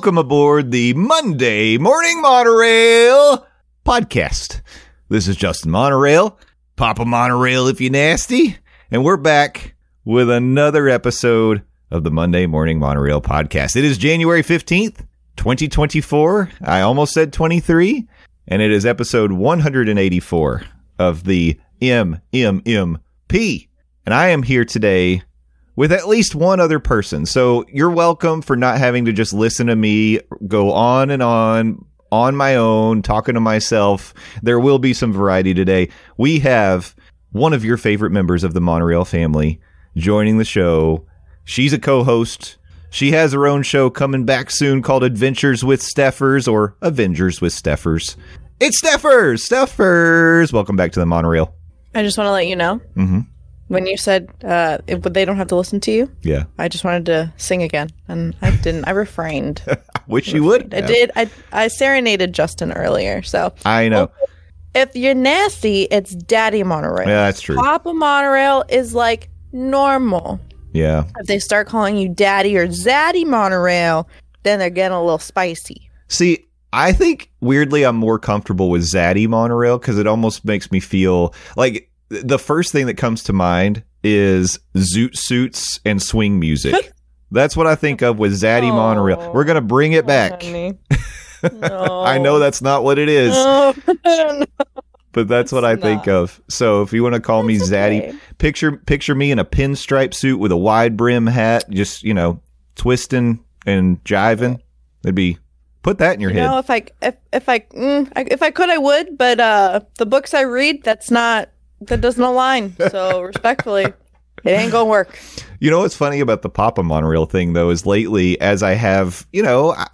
Welcome aboard the Monday Morning Monorail podcast. This is Justin Monorail, Papa Monorail if you nasty, and we're back with another episode of the Monday Morning Monorail podcast. It is January 15th, 2024. I almost said 23, and it is episode 184 of the MMMP. And I am here today with at least one other person. So you're welcome for not having to just listen to me go on and on on my own, talking to myself. There will be some variety today. We have one of your favorite members of the Monorail family joining the show. She's a co host. She has her own show coming back soon called Adventures with Stephers or Avengers with Stephers. It's Stephers! Stephers! Welcome back to the Monorail. I just want to let you know Mm-hmm. When you said uh, it, they don't have to listen to you. Yeah. I just wanted to sing again, and I didn't. I refrained. I wish you would. I did. I I serenaded Justin earlier. So I know. if you're nasty, it's Daddy Monorail. Yeah, that's true. Papa Monorail is like normal. Yeah. If they start calling you Daddy or Zaddy Monorail, then they're getting a little spicy. See, I think weirdly I'm more comfortable with Zaddy monorail because it almost makes me feel like the first thing that comes to mind is zoot suits and swing music. That's what I think of with Zaddy monorail. Oh. We're gonna bring it back. No. I know that's not what it is, No, but that's what I think not. of. So if you want to call me Zaddy, okay. picture picture me in a pinstripe suit with a wide brim hat, just you know, twisting and jiving. It'd be put that in your You head. know, if I if if I, mm, I if I could, I would. But uh, the books I read, that's not that doesn't align. So respectfully, it ain't gonna work. You know what's funny about the Papa monorail thing though is lately as I have, you know, I,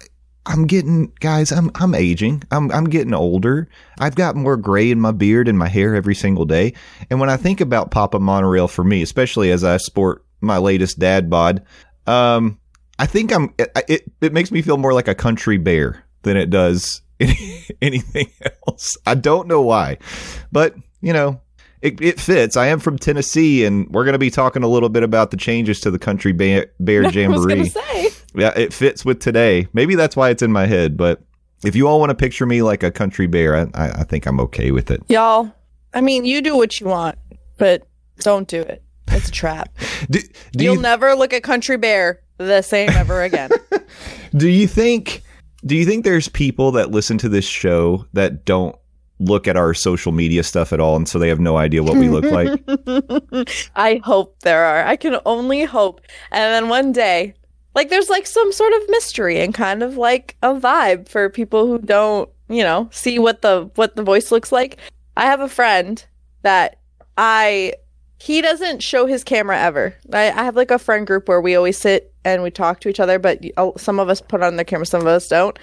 I'm getting guys, I'm I'm aging. I'm I'm getting older. I've got more gray in my beard and my hair every single day. And when I think about Papa monorail for me, especially as I sport my latest dad bod, um I think I'm it it, it makes me feel more like a country bear than it does any, anything else. I don't know why. But, you know, it, it fits. I am from Tennessee, and we're going to be talking a little bit about the changes to the Country Bear, Bear I was Jamboree. say. Yeah, it fits with today. Maybe that's why it's in my head. But if you all want to picture me like a country bear, I, I, I think I'm okay with it. Y'all, I mean, you do what you want, but don't do it. It's a trap. Do, do You'll you never look at Country Bear the same ever again. do you think do you think there's people that listen to this show that don't look at our social media stuff at all, and so they have no idea what we look like? I hope there are. I can only hope. And then one day, like there's like some sort of mystery and kind of like a vibe for people who don't, you know, see what the what the voice looks like. I have a friend that I he doesn't show his camera ever. I, I have like a friend group where we always sit and we talk to each other, but some of us put on their camera, some of us don't.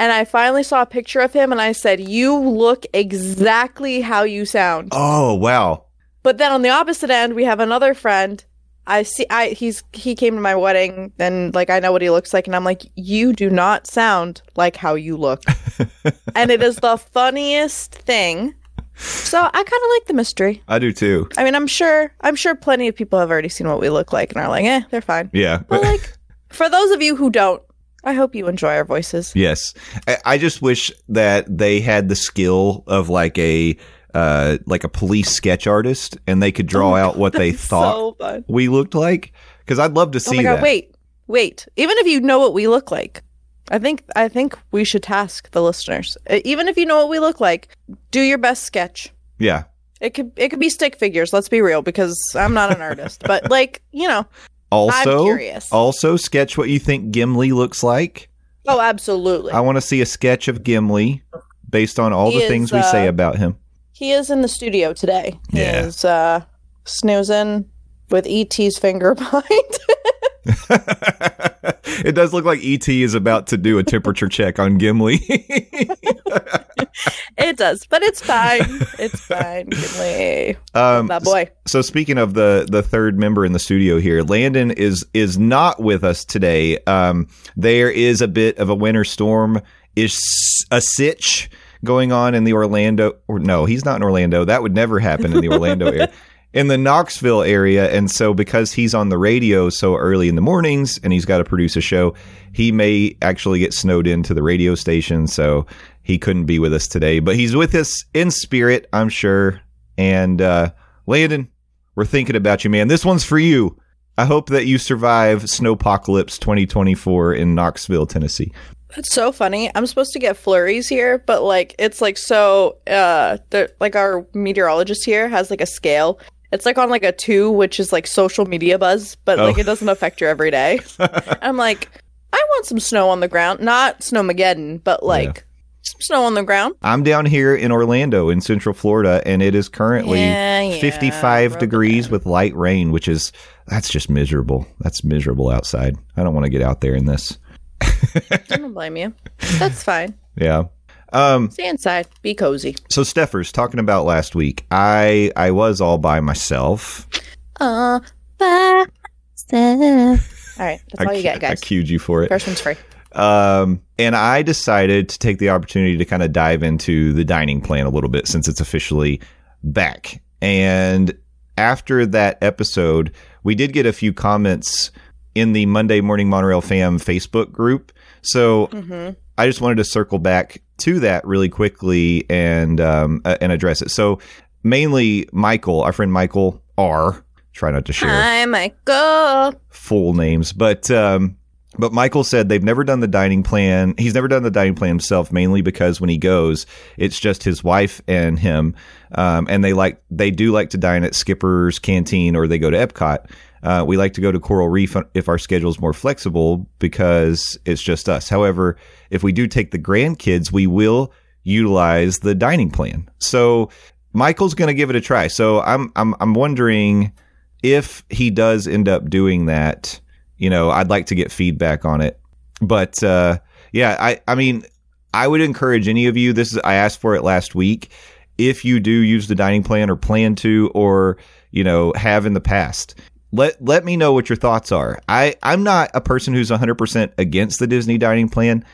And I finally saw a picture of him and I said, You look exactly how you sound. Oh wow! But then on the opposite end, we have another friend. I see. I he's he came to my wedding, and like I know what he looks like, and I'm like, you do not sound like how you look, and it is the funniest thing. So I kind of like the mystery. I do too. I mean, I'm sure I'm sure plenty of people have already seen what we look like and are like, eh, they're fine. Yeah. But like, for those of you who don't, I hope you enjoy our voices. Yes, I, I just wish that they had the skill of like a uh, like a police sketch artist, and they could draw Oh out what they thought So we looked like. Because I'd love to Oh see my god! that. Wait, wait. Even if you know what we look like, I think I think we should task the listeners. Even if you know what we look like, do your best sketch. Yeah, It could it could be stick figures. Let's be real, because I'm not an artist. but like you know, Also, also sketch what you think Gimli looks like. oh, absolutely. I want to see a sketch of Gimli based on all He the is, things we say uh, about him. he is in the studio today. Yeah. He's uh, snoozing with ET's finger behind. it does look like ET is about to do a temperature check on Gimli. it does, but it's fine. It's fine. Um, That boy. So speaking of the the third member in the studio here, Landon is is not with us today. Um, there is a bit of a winter storm is a sitch going on in the Orlando or no, he's not in Orlando. That would never happen in the Orlando area. In the Knoxville area, and so because he's on the radio so early in the mornings and he's got to produce a show, he may actually get snowed into the radio station. So he couldn't be with us today, but he's with us in spirit, I'm sure. And uh, Landon, we're thinking about you, man. This one's for you. I hope that you survive Snowpocalypse 2024 in Knoxville, Tennessee. That's so funny. I'm supposed to get flurries here, but like it's like so uh the like our meteorologist here has like a scale. It's like on like a 2 which is like social media buzz, but like Oh. it doesn't affect your everyday. I'm like I want some snow on the ground, not snowmageddon, but like some snow on the ground. I'm down here in Orlando in Central Florida, and it is currently Yeah, yeah, 55 degrees with light rain, which is that's just miserable. That's miserable outside. I don't want to get out there in this. I don't blame you. That's fine. Yeah. Um, Stay inside. Be cozy. so Stephers talking about last week. I I was all by myself. Uh, bye. All right, that's all you cu- guys. I cued you for it. First one's free. Um, and I decided to take the opportunity to kind of dive into the dining plan a little bit since it's officially back. And after that episode, we did get a few comments in the Monday Morning Monorail Fam Facebook group. So Mm-hmm. I just wanted to circle back to that really quickly and um, uh, and address it. So mainly Michael, our friend Michael R. Try not to share Hi, Michael. full names, but um, but Michael said they've never done the dining plan. He's never done the dining plan himself, mainly because when he goes, it's just his wife and him, um, and they like they do like to dine at Skipper's Canteen or they go to Epcot. Uh, we like to go to Coral Reef if our schedule is more flexible because it's just us. However, if we do take the grandkids, we will utilize the dining plan. So Michael's going to give it a try. So I'm I'm I'm wondering if he does end up doing that, you know, I'd like to get feedback on it. But uh, yeah, I I mean, I would encourage any of you. This is I asked for it last week. If you do use the dining plan or plan to, or you know, have in the past, let let me know what your thoughts are. I I'm not a person who's 100% against the Disney dining plan.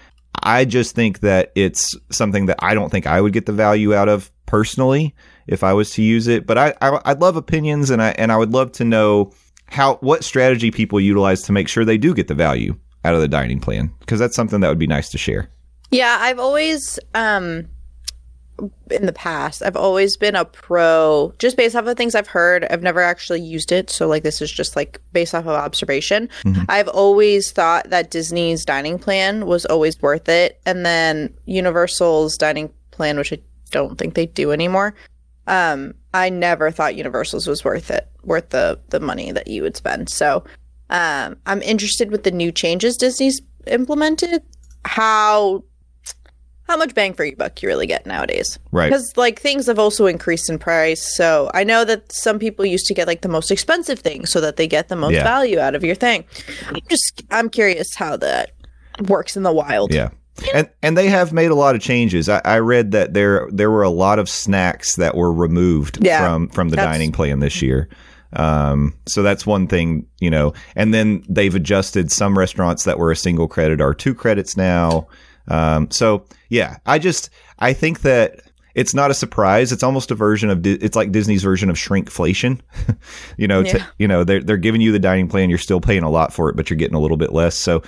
I just think that it's something that I don't think I would get the value out of personally if I was to use it. But I, I I'd love opinions and I and I would love to know how what strategy people utilize to make sure they do get the value out of the dining plan because that's something that would be nice to share. Yeah, I've always um in the past, I've always been a pro just based off of things I've heard. I've never actually used it, so like this is just like based off of observation. I've always thought that Disney's dining plan was always worth it, and then Universal's dining plan, which I don't think they do anymore. Um, I never thought Universal's was worth it, worth the the money that you would spend. So, um, I'm interested with the new changes Disney's implemented. How how much bang for your buck you really get nowadays? Right. Because like things have also increased in price. So I know that some people used to get like the most expensive thing so that they get the most Yeah. value out of your thing. I'm just I'm curious how that works in the wild. Yeah. And and they have made a lot of changes. I, I read that there there were a lot of snacks that were removed Yeah. from from the dining plan this year. Um, so that's one thing, you know. And then they've adjusted some restaurants that were a single credit are two credits now. Um, so yeah, I just I think that it's not a surprise. It's almost a version of it's like Disney's version of shrinkflation. you know, to, you know they're they're giving you the dining plan. You're still paying a lot for it, but you're getting a little bit less. So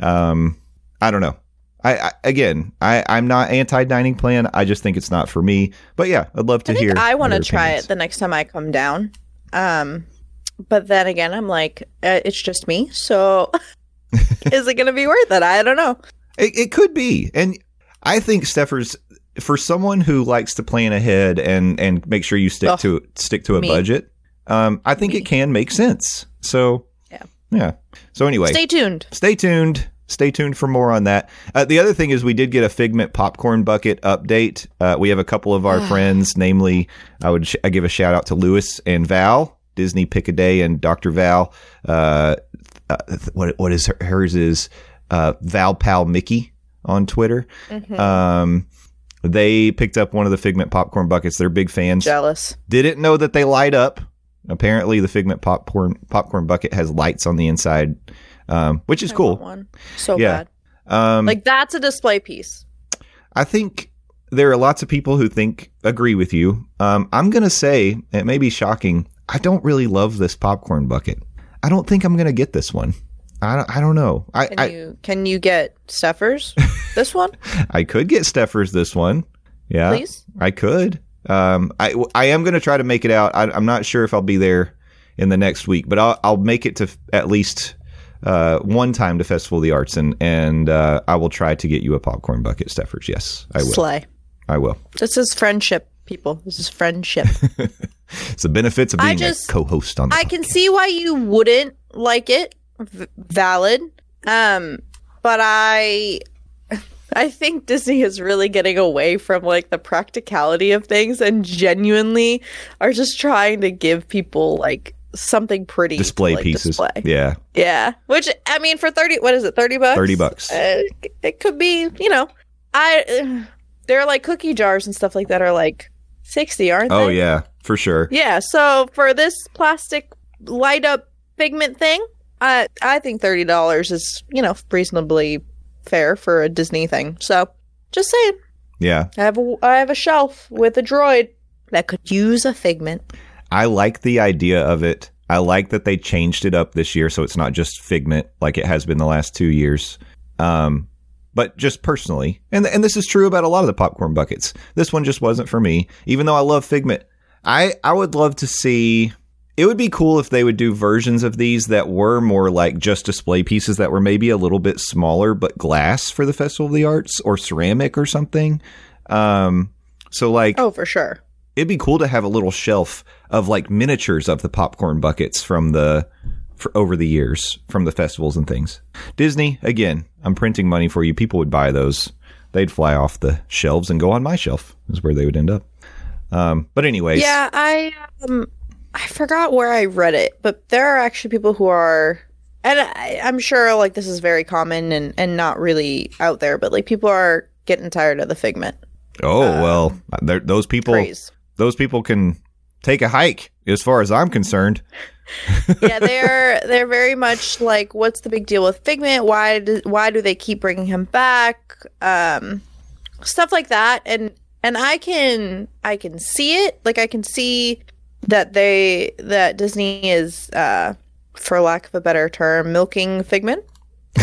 um, I don't know. I, I again, I I'm not anti dining plan. I just think it's not for me. But yeah, I'd love to I hear. I want to try opinions. it the next time I come down. Um, but then again, I'm like, uh, it's just me. So is it going to be worth it? I don't know. It, it could be, and I think Stephers for someone who likes to plan ahead and and make sure you stick Ugh. to stick to a Me. budget. Um, I think Me. it can make sense. So Yeah. yeah. So anyway, Stay tuned. stay tuned. Stay tuned for more on that. Uh, the other thing is we did get a Figment popcorn bucket update. Uh, we have a couple of our friends, namely, I would sh- I give a shout out to Lewis and Val, Disney Pick a Day, and Dr. Val. Uh, uh, what what is her, hers is uh, Val Pal Mickey on Twitter. Um, they picked up one of the Figment popcorn buckets. They're big fans. Jealous. Didn't know that they light up. Apparently, the Figment popcorn popcorn bucket has lights on the inside, um, which is I cool. one. So Yeah. bad. Um, Like that's a display piece. I think there are lots of people who think agree with you. Um, I'm gonna say it may be shocking. I don't really love this popcorn bucket. I don't think I'm gonna get this one. I don't, I don't know. I, Can I you can you get Stephers? this one, I could get Stephers this one. Yeah, please. I could. Um, I I am gonna try to make it out. I, I'm not sure if I'll be there in the next week, but I'll I'll make it to at least uh, one time to Festival of the Arts, and and uh, I will try to get you a popcorn bucket, Stephers. Yes, I will. Slay. I will. This is friendship, people. This is friendship. It's the benefits of being just- a co-host on the I can see why you wouldn't like it. V- valid. Um, but I I think Disney is really getting away from like the practicality of things and genuinely are just trying to give people like something pretty to, display like, pieces. display. Yeah, Yeah, which I mean for 30 what is it? 30 bucks? 30 bucks. Uh, it could be, you know. I they're like cookie jars and stuff like that are like 60, aren't Oh they? Oh yeah, for sure. Yeah, so for this plastic light up Figment thing, I I think thirty dollars is you know reasonably fair for a Disney thing. So just saying, Yeah. I have a I have a shelf with a droid that could use a figment. I like the idea of it. I like that they changed it up this year so it's not just Figment like it has been the last 2 years. Um but just personally, and and this is true about a lot of the popcorn buckets. This one just wasn't for me, even though I love Figment. I I would love to see. It would be cool if they would do versions of these that were more like just display pieces that were maybe a little bit smaller, but glass for the Festival of the Arts or ceramic or something. Um, so like Oh, for sure. It'd be cool to have a little shelf of like miniatures of the popcorn buckets from the for over the years from the festivals and things. Disney, again, I'm printing money for you. People would buy those. They'd fly off the shelves and go on my shelf. Is where they would end up. Um, but anyways, Yeah, I um I forgot where I read it, but there are actually people who are and I, I'm sure like this is very common and and not really out there, but like people are getting tired of the figment oh well, those people. Those people can take a hike. As far as I'm concerned, yeah, they're they're very much like, what's the big deal with Figment? Why do, why do they keep bringing him back? Um, stuff like that, and and I can I can see it. Like I can see that they that Disney is, uh, for lack of a better term, milking Figment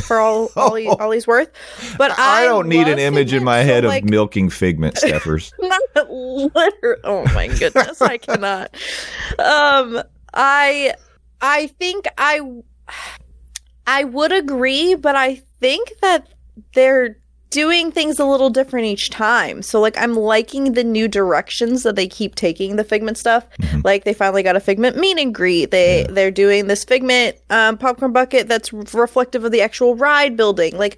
for all all, he, all he's worth. But I, I, don't need an image in my so, head like, of milking figment, Stephers. not literally. Oh my goodness, I cannot. Um, I, I think I, I would agree, but I think that they're doing things a little different each time. So like, I'm liking the new directions that they keep taking the Figment stuff. Like they finally got a Figment meet and greet. They they're doing this Figment um, popcorn bucket that's reflective of the actual ride building. Like,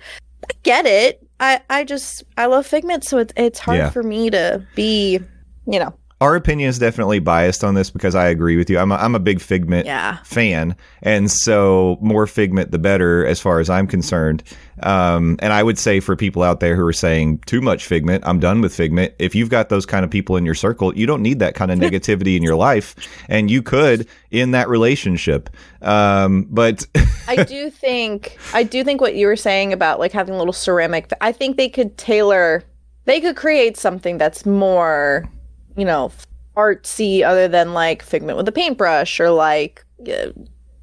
I get it. I I just I love Figment, so it's it's hard Yeah. for me to be, you know. Our opinion is definitely biased on this because I agree with you. I'm a, I'm a big Figment Yeah. fan, and so more Figment the better, as far as I'm concerned. Um, and I would say for people out there who are saying too much Figment, I'm done with Figment. If you've got those kind of people in your circle, you don't need that kind of negativity in your life, and you could in that relationship. Um, but I do think I do think what you were saying about like having a little ceramic. I think they could tailor. They could create something that's more, you know, artsy, other than like Figment with a paintbrush or like uh,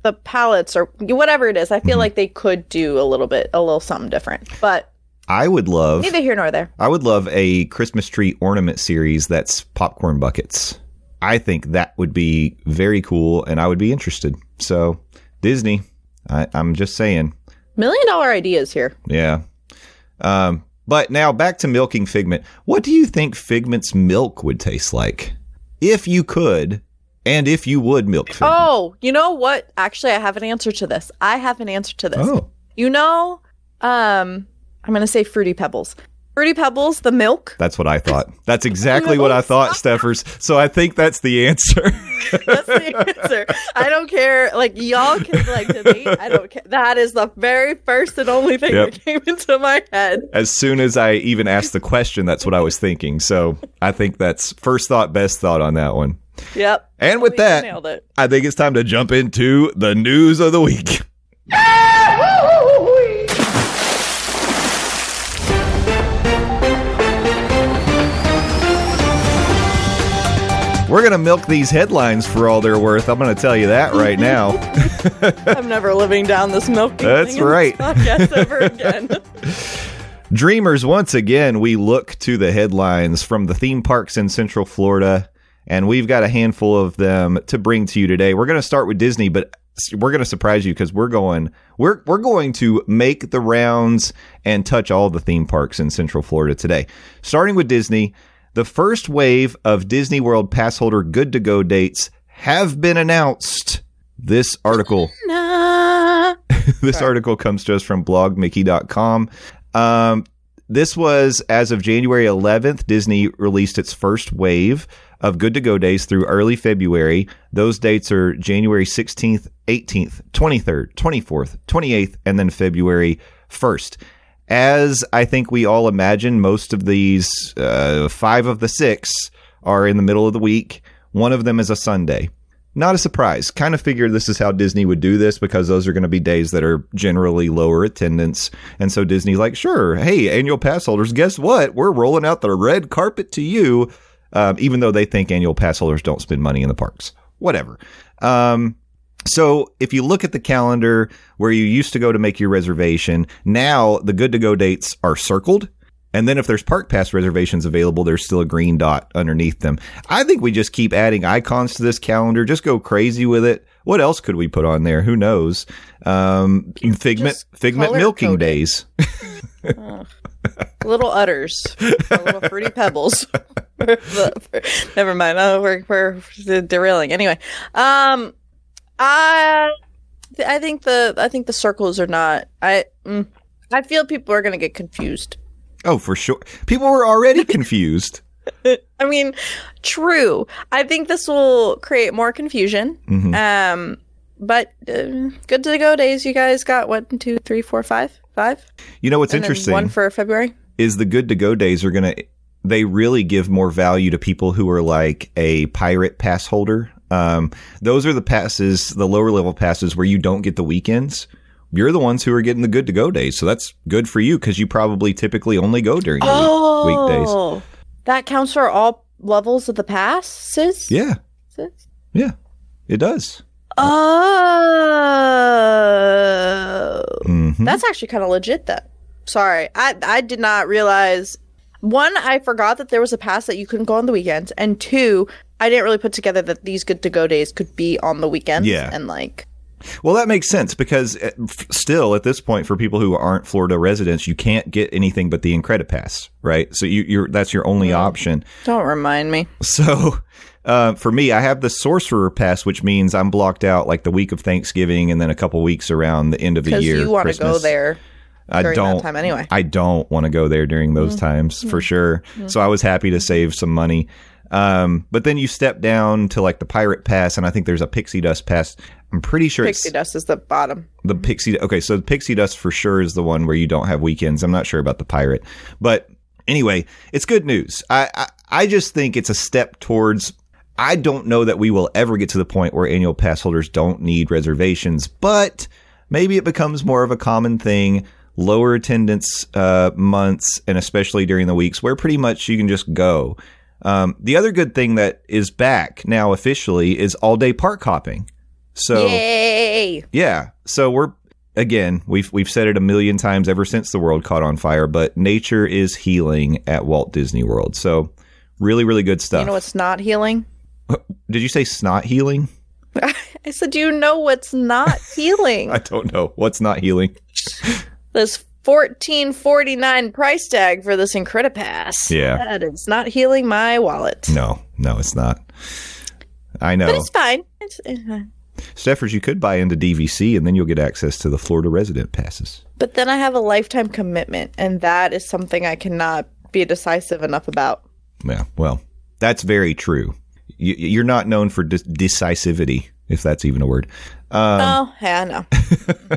the palettes or whatever it is. I feel like they could do a little bit, a little something different. But I would love neither here nor there. I would love a Christmas tree ornament series that's popcorn buckets. I think that would be very cool, and I would be interested. So, Disney, I, I'm just saying, Million dollar ideas here. yeah. Um, but now back to milking Figment. What do you think Figment's milk would taste like if you could, and if you would milk Figment? Oh, you know what? Actually, I have an answer to this. I have an answer to this. Oh, You know Um, I'm gonna say fruity pebbles. Fruity pebbles, the milk. That's what I thought. That's exactly what I thought, Stephers. So I think that's the answer. That's the answer. I don't care. Like y'all can like debate. I don't care. That is the very first and only thing Yep. that came into my head. as soon as I even asked the question, that's what I was thinking. So I think that's first thought, best thought on that one. Yep. And with that. I think it's time to jump into the news of the week. We're going to milk these headlines for all they're worth. I'm going to tell you that right now. I'm never living down this milk. That's right. Podcast ever again. Dreamers, once again, we look to the headlines from the theme parks in Central Florida, and we've got a handful of them to bring to you today. We're going to start with Disney, but we're going to surprise you because we're going we're we're going to make the rounds and touch all the theme parks in Central Florida today. Starting with Disney, the first wave of Disney World pass holder good to go dates have been announced. This article this article comes to us from blogmickey.com. Um, this was as of January 11th, Disney released its first wave of good to go days through early February. Those dates are January 16th, 18th, 23rd, 24th, 28th, and then February 1st. As I think we all imagine, most of these, uh, five of the six, are in the middle of the week. One of them is a Sunday not a surprise. Kind of figured this is how Disney would do this because those are going to be days that are generally lower attendance. And so Disney's like, sure, hey, annual pass holders, guess what? We're rolling out the red carpet to you, um, even though they think annual pass holders don't spend money in the parks. Whatever. Um, so if you look at the calendar where you used to go to make your reservation, now the good to go dates are circled. And then if there's park pass reservations available, there's still a green dot underneath them. I think we just keep adding icons to this calendar. Just go crazy with it. What else could we put on there? Who knows? Um, figment Just figment milking code it. days. Little udders, little fruity pebbles. Never mind. Oh, we're we're derailing. Anyway, um, I I think the I think the circles are not. I mm, I feel people are going to get confused. Oh, for sure. People were already confused. I mean, true. I think this will create more confusion. Mhm. Um, but uh, good to go days. You guys got one, two, three, four, five, five. You know what's and interesting? one for February. is the good to go days are going to they really give more value to people who are like a pirate pass holder um, those are the passes the lower level passes where you don't get the weekends you're the ones who are getting the good to go days so that's good for you because you probably typically only go during the week- weekdays Oh, that counts for all levels of the passes. yeah Sis? yeah it does Oh, hmm that's actually kind of legit. Then, sorry, I I did not realize. One, I forgot that there was a pass that you couldn't go on the weekends, and two, I didn't really put together that these good to go days could be on the weekends. Yeah. and like, Well, that makes sense because uh, still at this point, for people who aren't Florida residents, you can't get anything but the Incredi-Pass, right? So you, you're that's your only option. don't remind me. So uh, for me, I have the Sorcerer Pass, which means I'm blocked out like the week of Thanksgiving and then a couple weeks around the end of the Because year. you want to go there I don't. that time anyway. I don't want to go there during those Mm. times for sure. So I was happy to save some money. Um, but then you step down to like the Pirate Pass, and I think there's a Pixie Dust Pass. I'm pretty sure Pixie it's dust is the bottom. the Pixie. Okay, so the Pixie Dust for sure is the one where you don't have weekends. I'm not sure about the Pirate, but anyway, it's good news. I I, I just think it's a step towards. I don't know that we will ever get to the point where annual pass holders don't need reservations, but maybe it becomes more of a common thing. Lower attendance uh, months, and especially during the weeks where pretty much you can just go. Um, the other good thing that is back now officially is all day park hopping. So Yay! yeah. So we're again, we've we've said it a million times ever since the world caught on fire, but nature is healing at Walt Disney World. So really, really good stuff. You know what's not healing? Did you say snot healing? I said, do you know what's not healing? I don't know. What's not healing? This fourteen forty nine price tag for this Incredipass. Yeah. that is not healing my wallet. No, no, it's not. I know. But know. it's fine. It's, uh, Stephers, you could buy into DVC and then you'll get access to the Florida resident passes. But then I have a lifetime commitment, and that is something I cannot be decisive enough about. Yeah, well, that's very true. You, you're not known for de- decisivity, if that's even a word. Um, oh, yeah, no.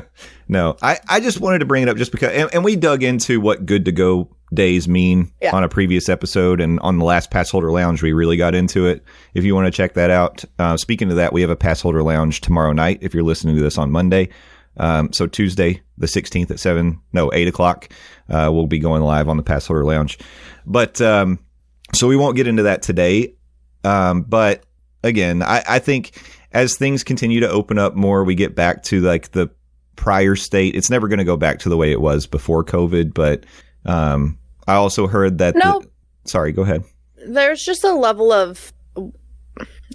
no, I, I just wanted to bring it up just because, and, and we dug into what good to go days mean Yeah. on a previous episode, and on the last Pass Holder Lounge, we really got into it. If you want to check that out, uh, speaking of that, we have a Pass Holder Lounge tomorrow night. If you're listening to this on Monday, um, so Tuesday the 16th at seven, no eight o'clock, uh, we'll be going live on the Pass Holder Lounge. But um, so we won't get into that today. Um, but again, I, I think as things continue to open up more, we get back to like the prior state. It's never going to go back to the way it was before COVID. But um, I also heard that. No. the- sorry, go ahead. There's just a level of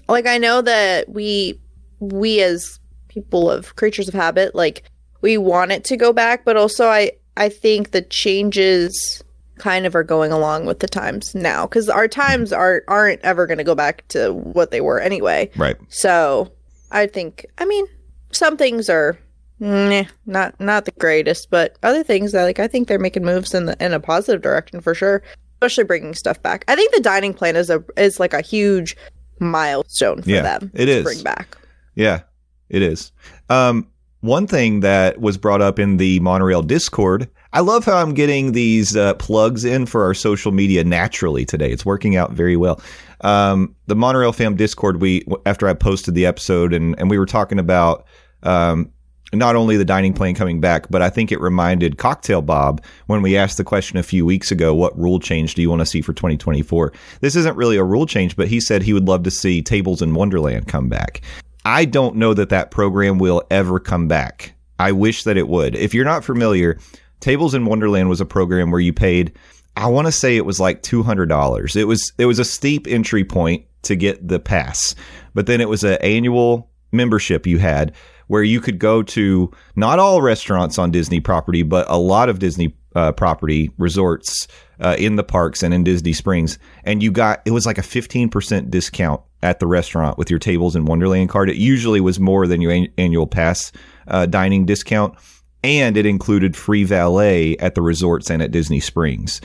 like I know that we we as people of creatures of habit, like we want it to go back, but also I I think the changes kind of are going along with the times now because our times are aren't ever going to go back to what they were anyway. Right. So I think, I mean, some things are meh, not not the greatest, but other things that like I think they're making moves in the in a positive direction for sure. Especially bringing stuff back. I think the dining plan is a is like a huge milestone for Yeah, them. it to is. bring back. Yeah, it is. Um, one thing that was brought up in the Monorail Discord, I love how I'm getting these uh, plugs in for our social media naturally today. It's working out very well. Um, the Monorail Fam Discord, we after I posted the episode and and we were talking about um, not only the dining plan coming back, but I think it reminded Cocktail Bob when we asked the question a few weeks ago, what rule change do you want to see for 2024? This isn't really a rule change, but he said he would love to see Tables in Wonderland come back. I don't know that that program will ever come back. I wish that it would. If you're not familiar, Tables in Wonderland was a program where you paid I want to say it was like $200. It was it was a steep entry point to get the pass. But then it was an annual membership you had where you could go to not all restaurants on Disney property, but a lot of Disney uh, property resorts uh, in the parks and in Disney Springs, and you got it was like a fifteen percent discount at the restaurant with your Tables in Wonderland card. It usually was more than your an- annual pass uh, dining discount, and it included free valet at the resorts and at Disney Springs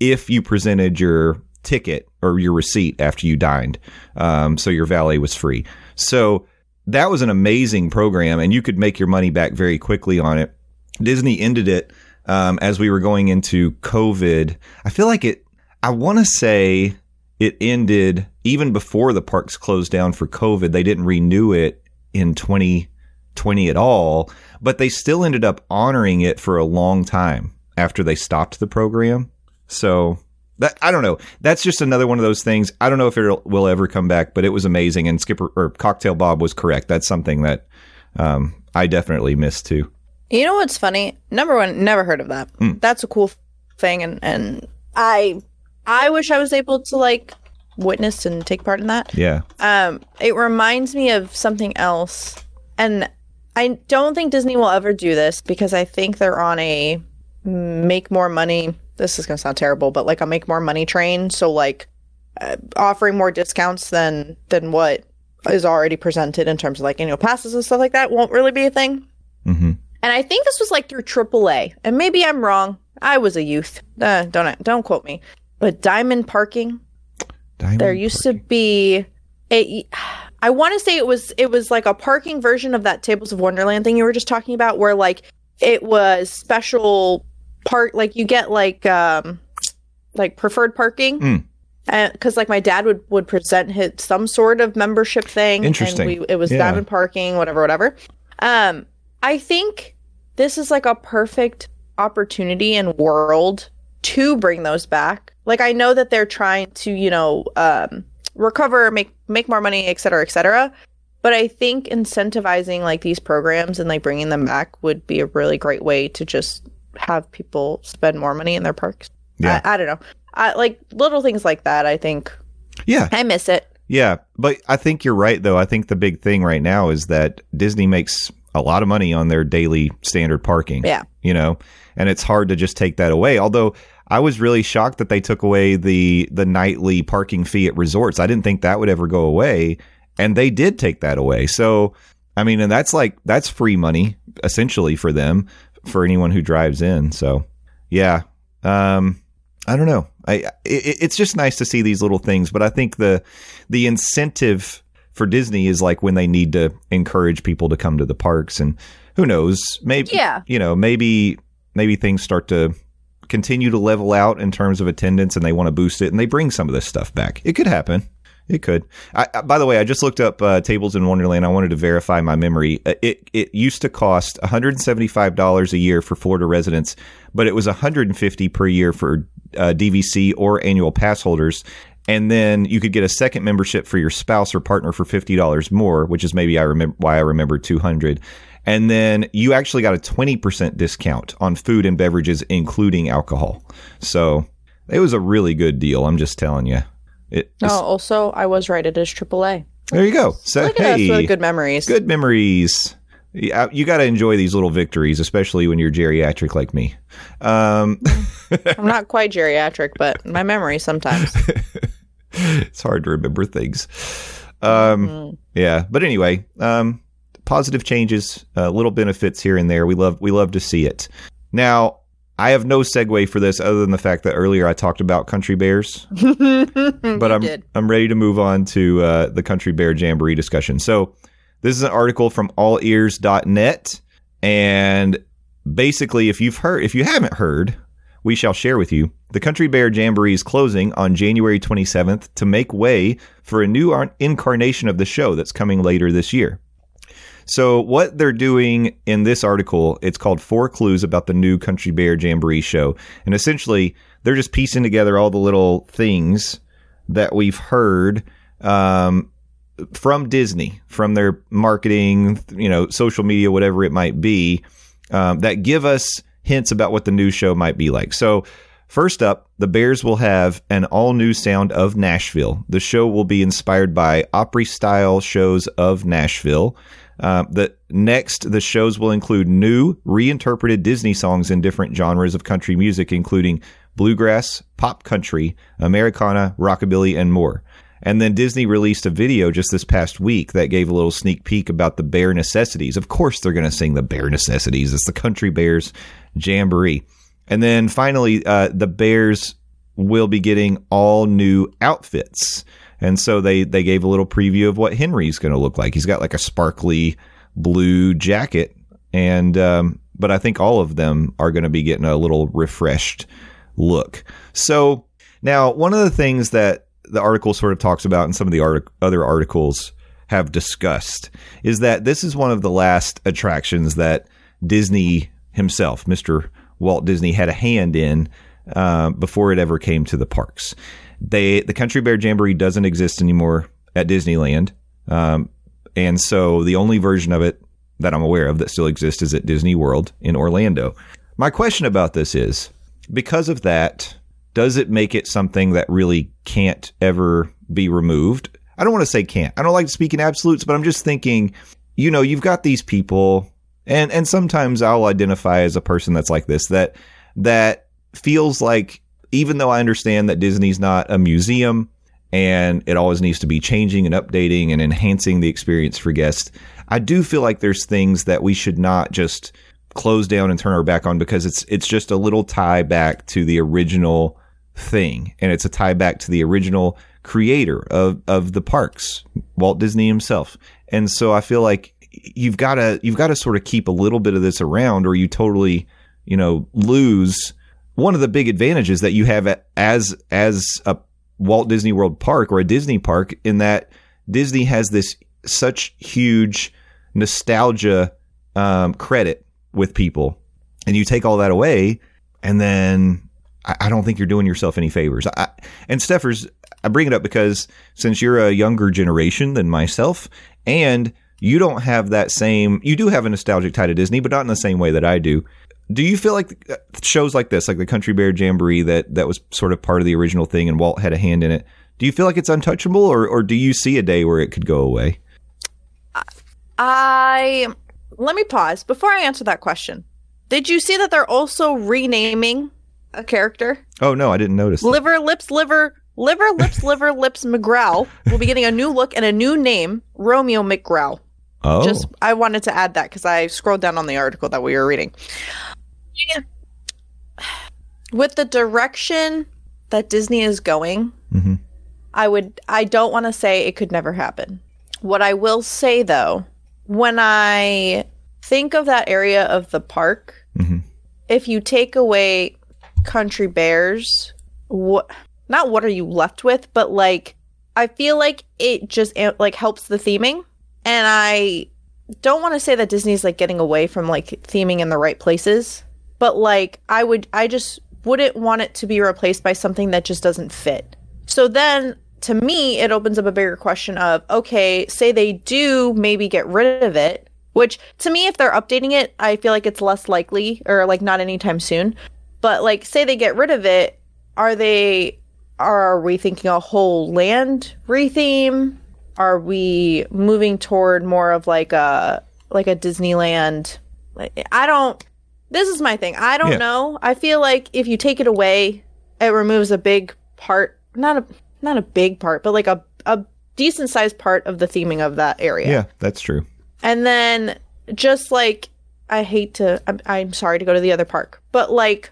if you presented your ticket or your receipt after you dined. Um, so your valet was free. So that was an amazing program, and you could make your money back very quickly on it. Disney ended it um, as we were going into COVID. I feel like it, I want to say it ended even before the parks closed down for COVID. They didn't renew it in 2020 at all, but they still ended up honoring it for a long time after they stopped the program. So that I don't know. That's just another one of those things. I don't know if it will ever come back, but it was amazing. And Skipper or Cocktail Bob was correct. That's something that um, I definitely missed too. You know what's funny? Number one, never heard of that. Hmm. That's a cool thing, and and I I wish I was able to like witness and take part in that. Yeah. Um, it reminds me of something else, and I don't think Disney will ever do this because I think they're on a make more money. This is gonna sound terrible, but like a make more money train. So like uh, offering more discounts than than what is already presented in terms of like annual passes and stuff like that won't really be a thing. hmm And I think this was like through AAA, and maybe I'm wrong. I was a youth. Uh, don't don't quote me. But Diamond Parking, there used to be a. I want to say it was it was like a parking version of that Tables of Wonderland thing you were just talking about, where like it was special park, like you get like um like preferred parking. Mm. Because like my dad would would present his some sort of membership thing, Interesting. And we, it was Yeah. diamond parking, whatever, whatever. Um, I think this is like a perfect opportunity and world to bring those back. Like I know that they're trying to, you know, um, recover, make make more money, et cetera, et cetera. But I think incentivizing like these programs and like bringing them back would be a really great way to just have people spend more money in their parks. Yeah. I, I don't know. I, like little things like that. I think Yeah. I miss it. Yeah, but I think you're right though. I think the big thing right now is that Disney makes a lot of money on their daily standard parking. Yeah. You know, and it's hard to just take that away. Although I was really shocked that they took away the the nightly parking fee at resorts. I didn't think that would ever go away, and they did take that away. So I mean, and that's like that's free money essentially for them for anyone who drives in. So, yeah. Um, I don't know. I it, it's just nice to see these little things, but I think the the incentive for Disney is like when they need to encourage people to come to the parks, and who knows, maybe Yeah. you know, maybe maybe things start to continue to level out in terms of attendance, and they want to boost it, and they bring some of this stuff back. It could happen. It could. I, by the way, I just looked up uh, Tables in Wonderland. I wanted to verify my memory. Uh, It it used to cost one hundred seventy five dollars a year for Florida residents, but it was one hundred and fifty per year for uh, DVC or annual pass holders. And then you could get a second membership for your spouse or partner for fifty dollars more, which is maybe I remember why I remember two hundred. And then you actually got a twenty percent discount on food and beverages, including alcohol. So it was a really good deal. I'm just telling you. It, Oh, also, I was right. It is AAA. there you go. So Look at hey, good memories. good memories. Yeah, you got to enjoy these little victories, especially when you're geriatric like me. Um, I'm not quite geriatric, but my memory sometimes. it's hard to remember things. Um, Yeah, but anyway, um, positive changes, uh, little benefits here and there. We love we love to see it. Now, I have no segue for this other than the fact that earlier I talked about country bears. but I'm did. I'm ready to move on to uh, the Country Bear Jamboree discussion. So this is an article from allears.net and basically if you've heard if you haven't heard, we shall share with you. The Country Bear Jamboree is closing on January 27th to make way for a new incarnation of the show that's coming later this year. So what they're doing in this article, it's called Four Clues about the new Country Bear Jamboree show. And essentially, they're just piecing together all the little things that we've heard um, from Disney, from their marketing, you know, social media, whatever it might be, um, that give us hints about what the new show might be like. So, first up, the Bears will have an all new sound of Nashville. The show will be inspired by Opry style shows of Nashville. Uh, the next, the shows will include new, reinterpreted Disney songs in different genres of country music, including bluegrass, pop country, Americana, rockabilly, and more. And then Disney released a video just this past week that gave a little sneak peek about the Bear Necessities. Of course, they're going to sing the Bear Necessities. It's the Country Bears Jamboree. And then finally, uh, the Bears will be getting all new outfits. And so they, they gave a little preview of what Henry's going to look like. He's got like a sparkly blue jacket. And, um, but I think all of them are going to be getting a little refreshed look. So now, one of the things that the article sort of talks about, and some of the other articles have discussed, is that this is one of the last attractions that Disney himself, Mr. Walt Disney, had a hand in uh, before it ever came to the parks. They the Country Bear Jamboree doesn't exist anymore at Disneyland, um, and so the only version of it that I'm aware of that still exists is at Disney World in Orlando. My question about this is because of that, does it make it something that really can't ever be removed? I don't want to say can't. I don't like to speak in absolutes, but I'm just thinking, you know, you've got these people and and sometimes I'll identify as a person that's like this that that feels like even though I understand that Disney's not a museum and it always needs to be changing and updating and enhancing the experience for guests, I do feel like there's things that we should not just close down and turn our back on because it's it's just a little tie back to the original thing. And it's a tie back to the original creator of of the parks Walt Disney himself. And so I feel like you've got to you've got to sort of keep a little bit of this around or you totally you know lose one of the big advantages that you have as as a Walt Disney World park or a Disney park in that Disney has this such huge nostalgia um, credit with people, and you take all that away, and then I, I don't think you're doing yourself any favors. I, and Stephers, I bring it up because since you're a younger generation than myself, and you don't have that same, you do have a nostalgic tie to Disney, but not in the same way that I do. Do you feel like uh, shows like this, like the Country Bear Jamboree, that that was sort of part of the original thing, and Walt had a hand in it? Do you feel like it's untouchable, or or do you see a day where it could go away? I let me pause before I answer that question. Did you see that they're also renaming a character? Oh no, I didn't notice. that. Liver Lips Liver Liver Lips Liver Lips McGraw will be getting a new look and a new name, Romeo McGraw. Oh, Just I wanted to add that because I scrolled down on the article that we were reading. With the direction that Disney is going, Mhm. I would I don't want to say it could never happen. What I will say though, when I think of that area of the park, Mhm. if you take away country bears, what not what are you left with, but like I feel like it just like helps the theming and I don't want to say that Disney's like getting away from like theming in the right places, but like I would I just wouldn't want it to be replaced by something that just doesn't fit. So then to me it opens up a bigger question of okay, say they do maybe get rid of it, which to me if they're updating it, I feel like it's less likely or like not anytime soon. But like say they get rid of it, are they are we thinking a whole land retheme? Are we moving toward more of like a like a Disneyland? I don't. This is my thing. I don't Yeah. know. I feel like if you take it away, it removes a big part. Not a not a big part, but like a a decent sized part of the theming of that area. yeah, that's true. And then just like I hate to I'm, I'm sorry to go to the other park, but like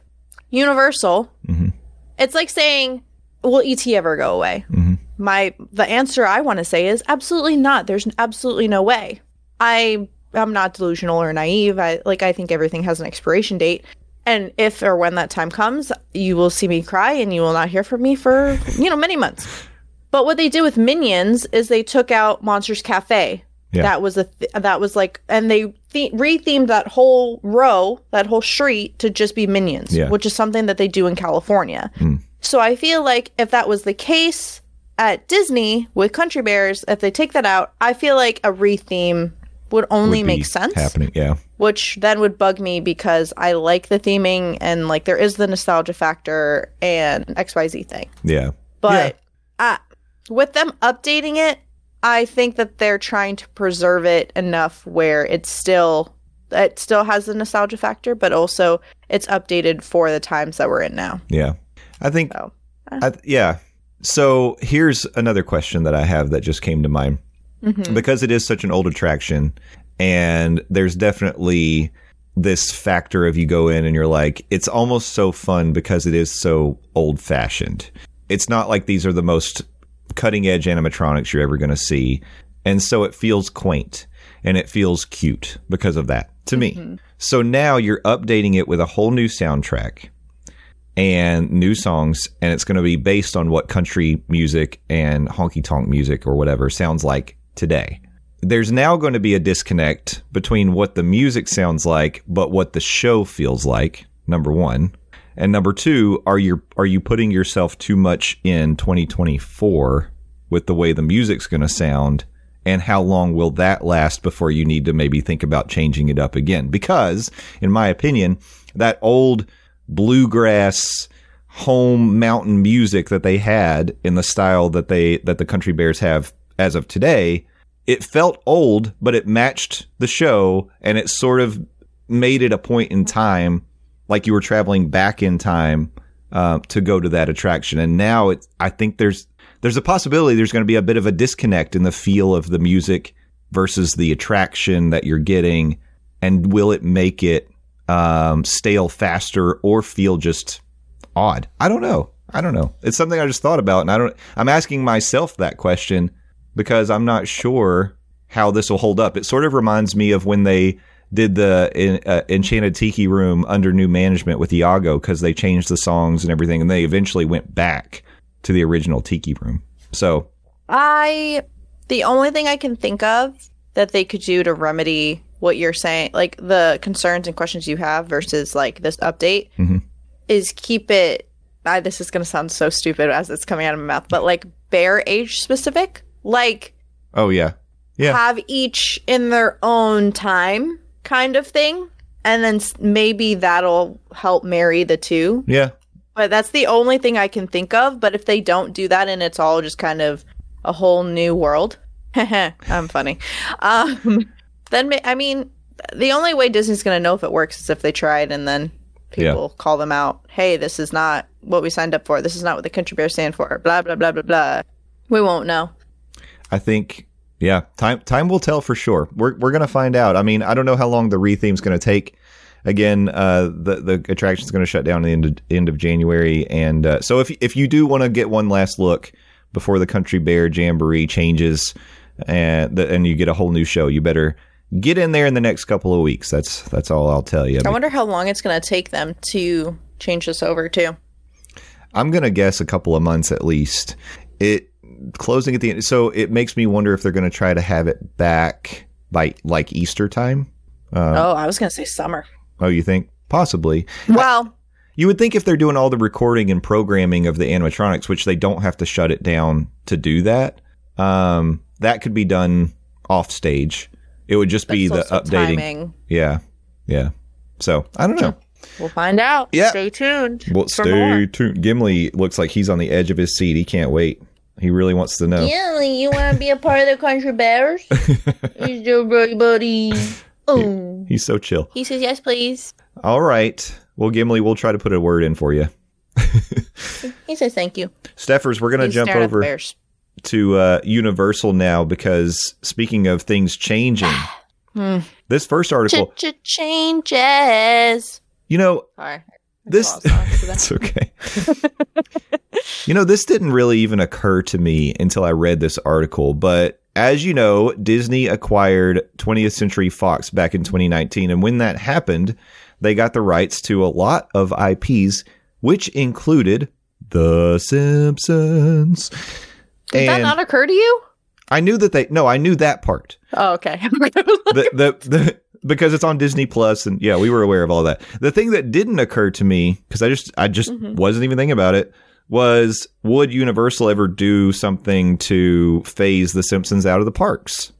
Universal, Mhm. it's like saying, "Will ET ever go away?" Mhm. My the answer I want to say is absolutely not. There's absolutely no way. I I'm not delusional or naive. I like I think everything has an expiration date. And if or when that time comes, you will see me cry and you will not hear from me for, you know, many months. But what they did with Minions is they took out Monsters Cafe. Yeah. That was a th- that was like, and they the- rethemed that whole row, that whole street to just be Minions, Yeah. which is something that they do in California. Hmm. So I feel like if that was the case at Disney with Country Bears, if they take that out, I feel like a retheme would only Would make sense Happening, yeah. which then would bug me because I like the theming and like there is the nostalgia factor and XYZ thing. Yeah. But uh, with them updating it, I think that they're trying to preserve it enough where it's still it still has the nostalgia factor, but also it's updated for the times that we're in now. Yeah. I think, So I, yeah. So here's another question that I have that just came to mind. Mm-hmm. Because it is such an old attraction, and there's definitely this factor of you go in and you're like, it's almost so fun because it is so old fashioned. It's not like these are the most cutting edge animatronics you're ever going to see. And so it feels quaint and it feels cute because of that to me. Mm-hmm. So now you're updating it with a whole new soundtrack and new songs, and it's going to be based on what country music and honky tonk music or whatever sounds like today. There's now going to be a disconnect between what the music sounds like, but what the show feels like. Number one, and number two, are you are you putting yourself too much in 2024 with the way the music's going to sound? And how long will that last before you need to maybe think about changing it up again? Because, in my opinion, that old bluegrass home mountain music that they had in the style that they that the country bears have as of today it felt old but it matched the show and it sort of made it a point in time like you were traveling back in time uh, to go to that attraction and now it's i think there's there's a possibility there's going to be a bit of a disconnect in the feel of the music versus the attraction that you're getting and will it make it um, stale faster or feel just odd. I don't know. I don't know. It's something I just thought about, and I don't. I'm asking myself that question because I'm not sure how this will hold up. It sort of reminds me of when they did the uh, Enchanted Tiki Room under new management with Iago because they changed the songs and everything, and they eventually went back to the original Tiki Room. So I the only thing I can think of that they could do to remedy what you're saying, like the concerns and questions you have versus like this update, Mhm. is keep it. I, this is going to sound so stupid as it's coming out of my mouth, but like bear age specific, like Oh yeah, yeah, have each in their own time kind of thing, and then maybe that'll help marry the two. yeah. But that's the only thing I can think of. But if they don't do that and it's all just kind of a whole new world, I'm funny. Um, then I mean, the only way Disney's going to know if it works is if they try it and then people call them out. Hey, this is not what we signed up for. This is not what the country bears stand for. Blah blah blah blah blah. We won't know. I think Yeah, time time will tell for sure. We're we're gonna find out. I mean, I don't know how long the retheme's gonna take. Again, uh, the the attraction's gonna shut down at the end of, end of January, and uh, so if if you do want to get one last look before the Country Bear Jamboree changes, and the, and you get a whole new show, you better get in there in the next couple of weeks. That's that's all I'll tell you. I wonder how long it's going to take them to change this over to. I'm gonna guess a couple of months at least. It closing at the end, so it makes me wonder if they're gonna try to have it back by like Easter time. oh, I was going to say summer. Oh, you think possibly? Well, You would think if they're doing all the recording and programming of the animatronics, which they don't have to shut it down to do that, um, that could be done off stage. It would just be the updating. timing. Yeah, yeah. So I don't know. We'll find out. Yeah. Stay tuned. Well, stay more. tuned. Gimli looks like he's on the edge of his seat. He can't wait. He really wants to know. Gimli, you want to be a part of the Country Bears? Is your buddy buddy? Oh. He's so chill. He says yes, please. All right. Well, Gimli, we'll try to put a word in for you. He says thank you. Stephers, we're going to jump staring at the over bears. to uh, Universal now because speaking of things changing, this first article, Ch-ch-changes. you know, Sorry. This Lost songs to that. it's okay. you know, this didn't really even occur to me until I read this article, but as you know, Disney acquired 20th Century Fox back in 2019, and when that happened, they got the rights to a lot of IPs, which included The Simpsons. Did that not occur to you? I knew that they no, I knew that part. Oh, okay. the, the, the, because it's on Disney Plus, and yeah, we were aware of all that. The thing that didn't occur to me because I just I just wasn't even thinking about it was would Universal ever do something to phase The Simpsons out of the parks?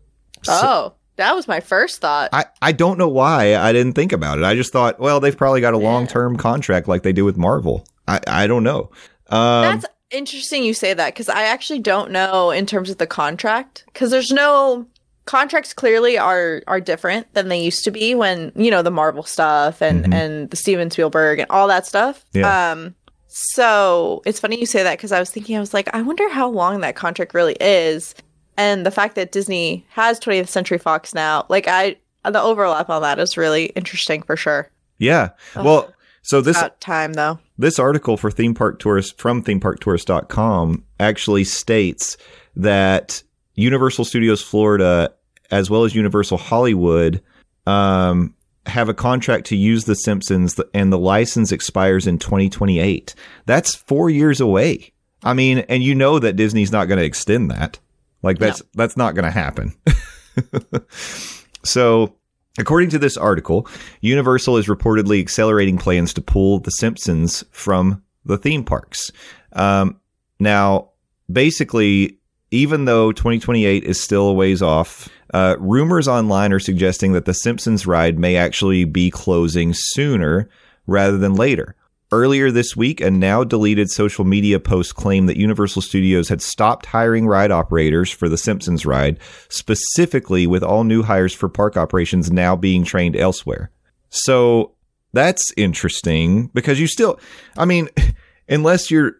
oh, that was my first thought. I, I don't know why I didn't think about it. I just thought, well, they've probably got a long term contract like they do with Marvel. I, I don't know. Um, That's interesting you say that because I actually don't know in terms of the contract because there's no contracts clearly are are different than they used to be when you know the Marvel stuff and and the Steven Spielberg and all that stuff. Yeah. Um so it's funny you say that because I was thinking I was like I wonder how long that contract really is and the fact that Disney has 20th Century Fox now like I the overlap on that is really interesting for sure. yeah. Well, so this About time though. this article for theme park tourist from themeparktourist.com actually states that Universal Studios Florida as well as Universal Hollywood um, have a contract to use The Simpsons and the license expires in 2028. That's 4 years away. I mean, and you know that Disney's not going to extend that. Like that's that's not going to happen. so According to this article, Universal is reportedly accelerating plans to pull The Simpsons from the theme parks. Um, now, basically, even though 2028 is still a ways off, uh, rumors online are suggesting that the Simpsons ride may actually be closing sooner rather than later. Earlier this week, a now deleted social media post claimed that Universal Studios had stopped hiring ride operators for the Simpsons ride, specifically with all new hires for park operations now being trained elsewhere. So that's interesting because you still, I mean, unless you're,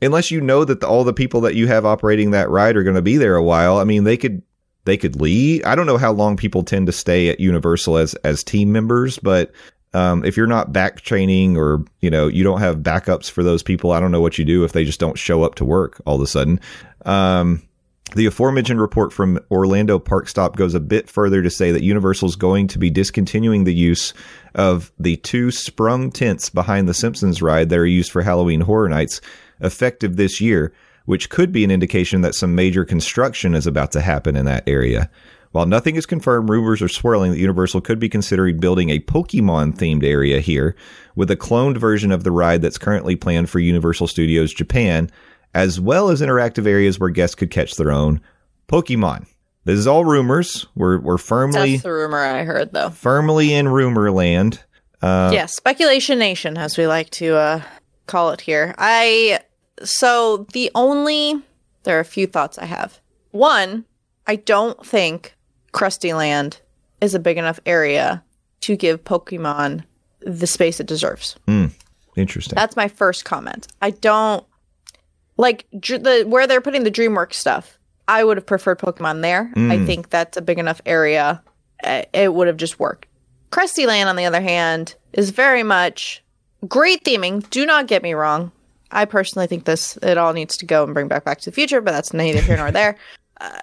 unless you know that the, all the people that you have operating that ride are going to be there a while, I mean, they could, they could leave. I don't know how long people tend to stay at Universal as, as team members, but um, if you're not back training or you know you don't have backups for those people, I don't know what you do if they just don't show up to work all of a sudden. Um, the aforementioned report from Orlando Park Stop goes a bit further to say that Universal is going to be discontinuing the use of the two sprung tents behind the Simpsons ride that are used for Halloween Horror Nights, effective this year, which could be an indication that some major construction is about to happen in that area. While nothing is confirmed, rumors are swirling that Universal could be considering building a Pokemon themed area here with a cloned version of the ride that's currently planned for Universal Studios Japan, as well as interactive areas where guests could catch their own Pokemon. This is all rumors. We're we're firmly That's the rumor I heard though. firmly in rumor land. Uh, yeah, speculation nation, as we like to uh, call it here. I so the only there are a few thoughts I have. One, I don't think Krusty Land is a big enough area to give Pokemon the space it deserves. Interesting. That's my first comment. I don't like dr- the where they're putting the DreamWorks stuff. I would have preferred Pokemon there. I Mm. think that's a big enough area. Uh, It would have just worked. Krusty Land, on the other hand, is very much great theming. Do not get me wrong. I personally think this it all needs to go and bring back Back to the Future, but that's neither here nor there. Uh,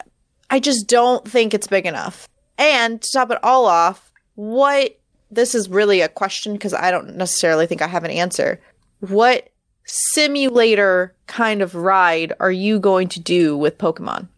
I just don't think it's big enough. And to top it all off, what this is really a question because I don't necessarily think I have an answer. What simulator kind of ride are you going to do with Pokemon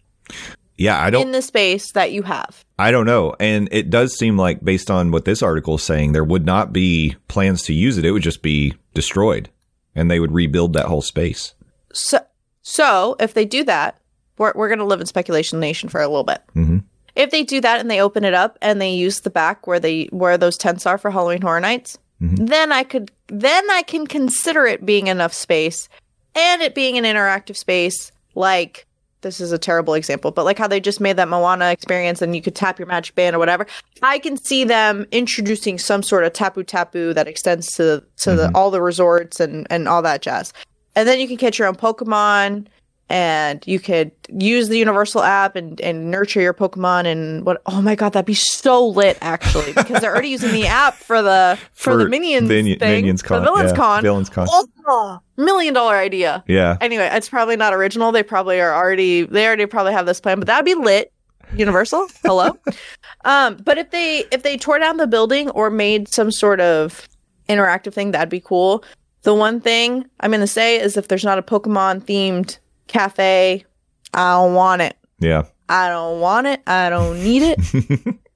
Yeah, I don't in the space that you have? I don't know. And it does seem like based on what this article is saying, there would not be plans to use it. It would just be destroyed and they would rebuild that whole space. So, so if they do that, we're, we're going to live in speculation nation for a little bit. Mhm. If they do that and they open it up and they use the back where they where those tents are for Halloween Horror Nights, then I could then I can consider it being enough space and it being an interactive space like this is a terrible example, but like how they just made that Moana experience and you could tap your magic band or whatever. I can see them introducing some sort of TapuTapu that extends to to the, mm-hmm. all the resorts and and all that jazz. And then you can catch your own Pokemon and you could use the Universal app and, and nurture your Pokemon and what oh my god, that'd be so lit actually. Because they're already using the app for the for, the minions Minion- thing. Minions for Con, Villains yeah, Con. Villains Con. Oh, million dollar idea. Yeah. Anyway, it's probably not original. They probably are already they already probably have this plan, but that'd be lit. Universal, hello. um, but if they if they tore down the building or made some sort of interactive thing, that'd be cool. The one thing I'm gonna say is if there's not a Pokemon themed cafe, I don't want it. Yeah. I don't want it. I don't need it.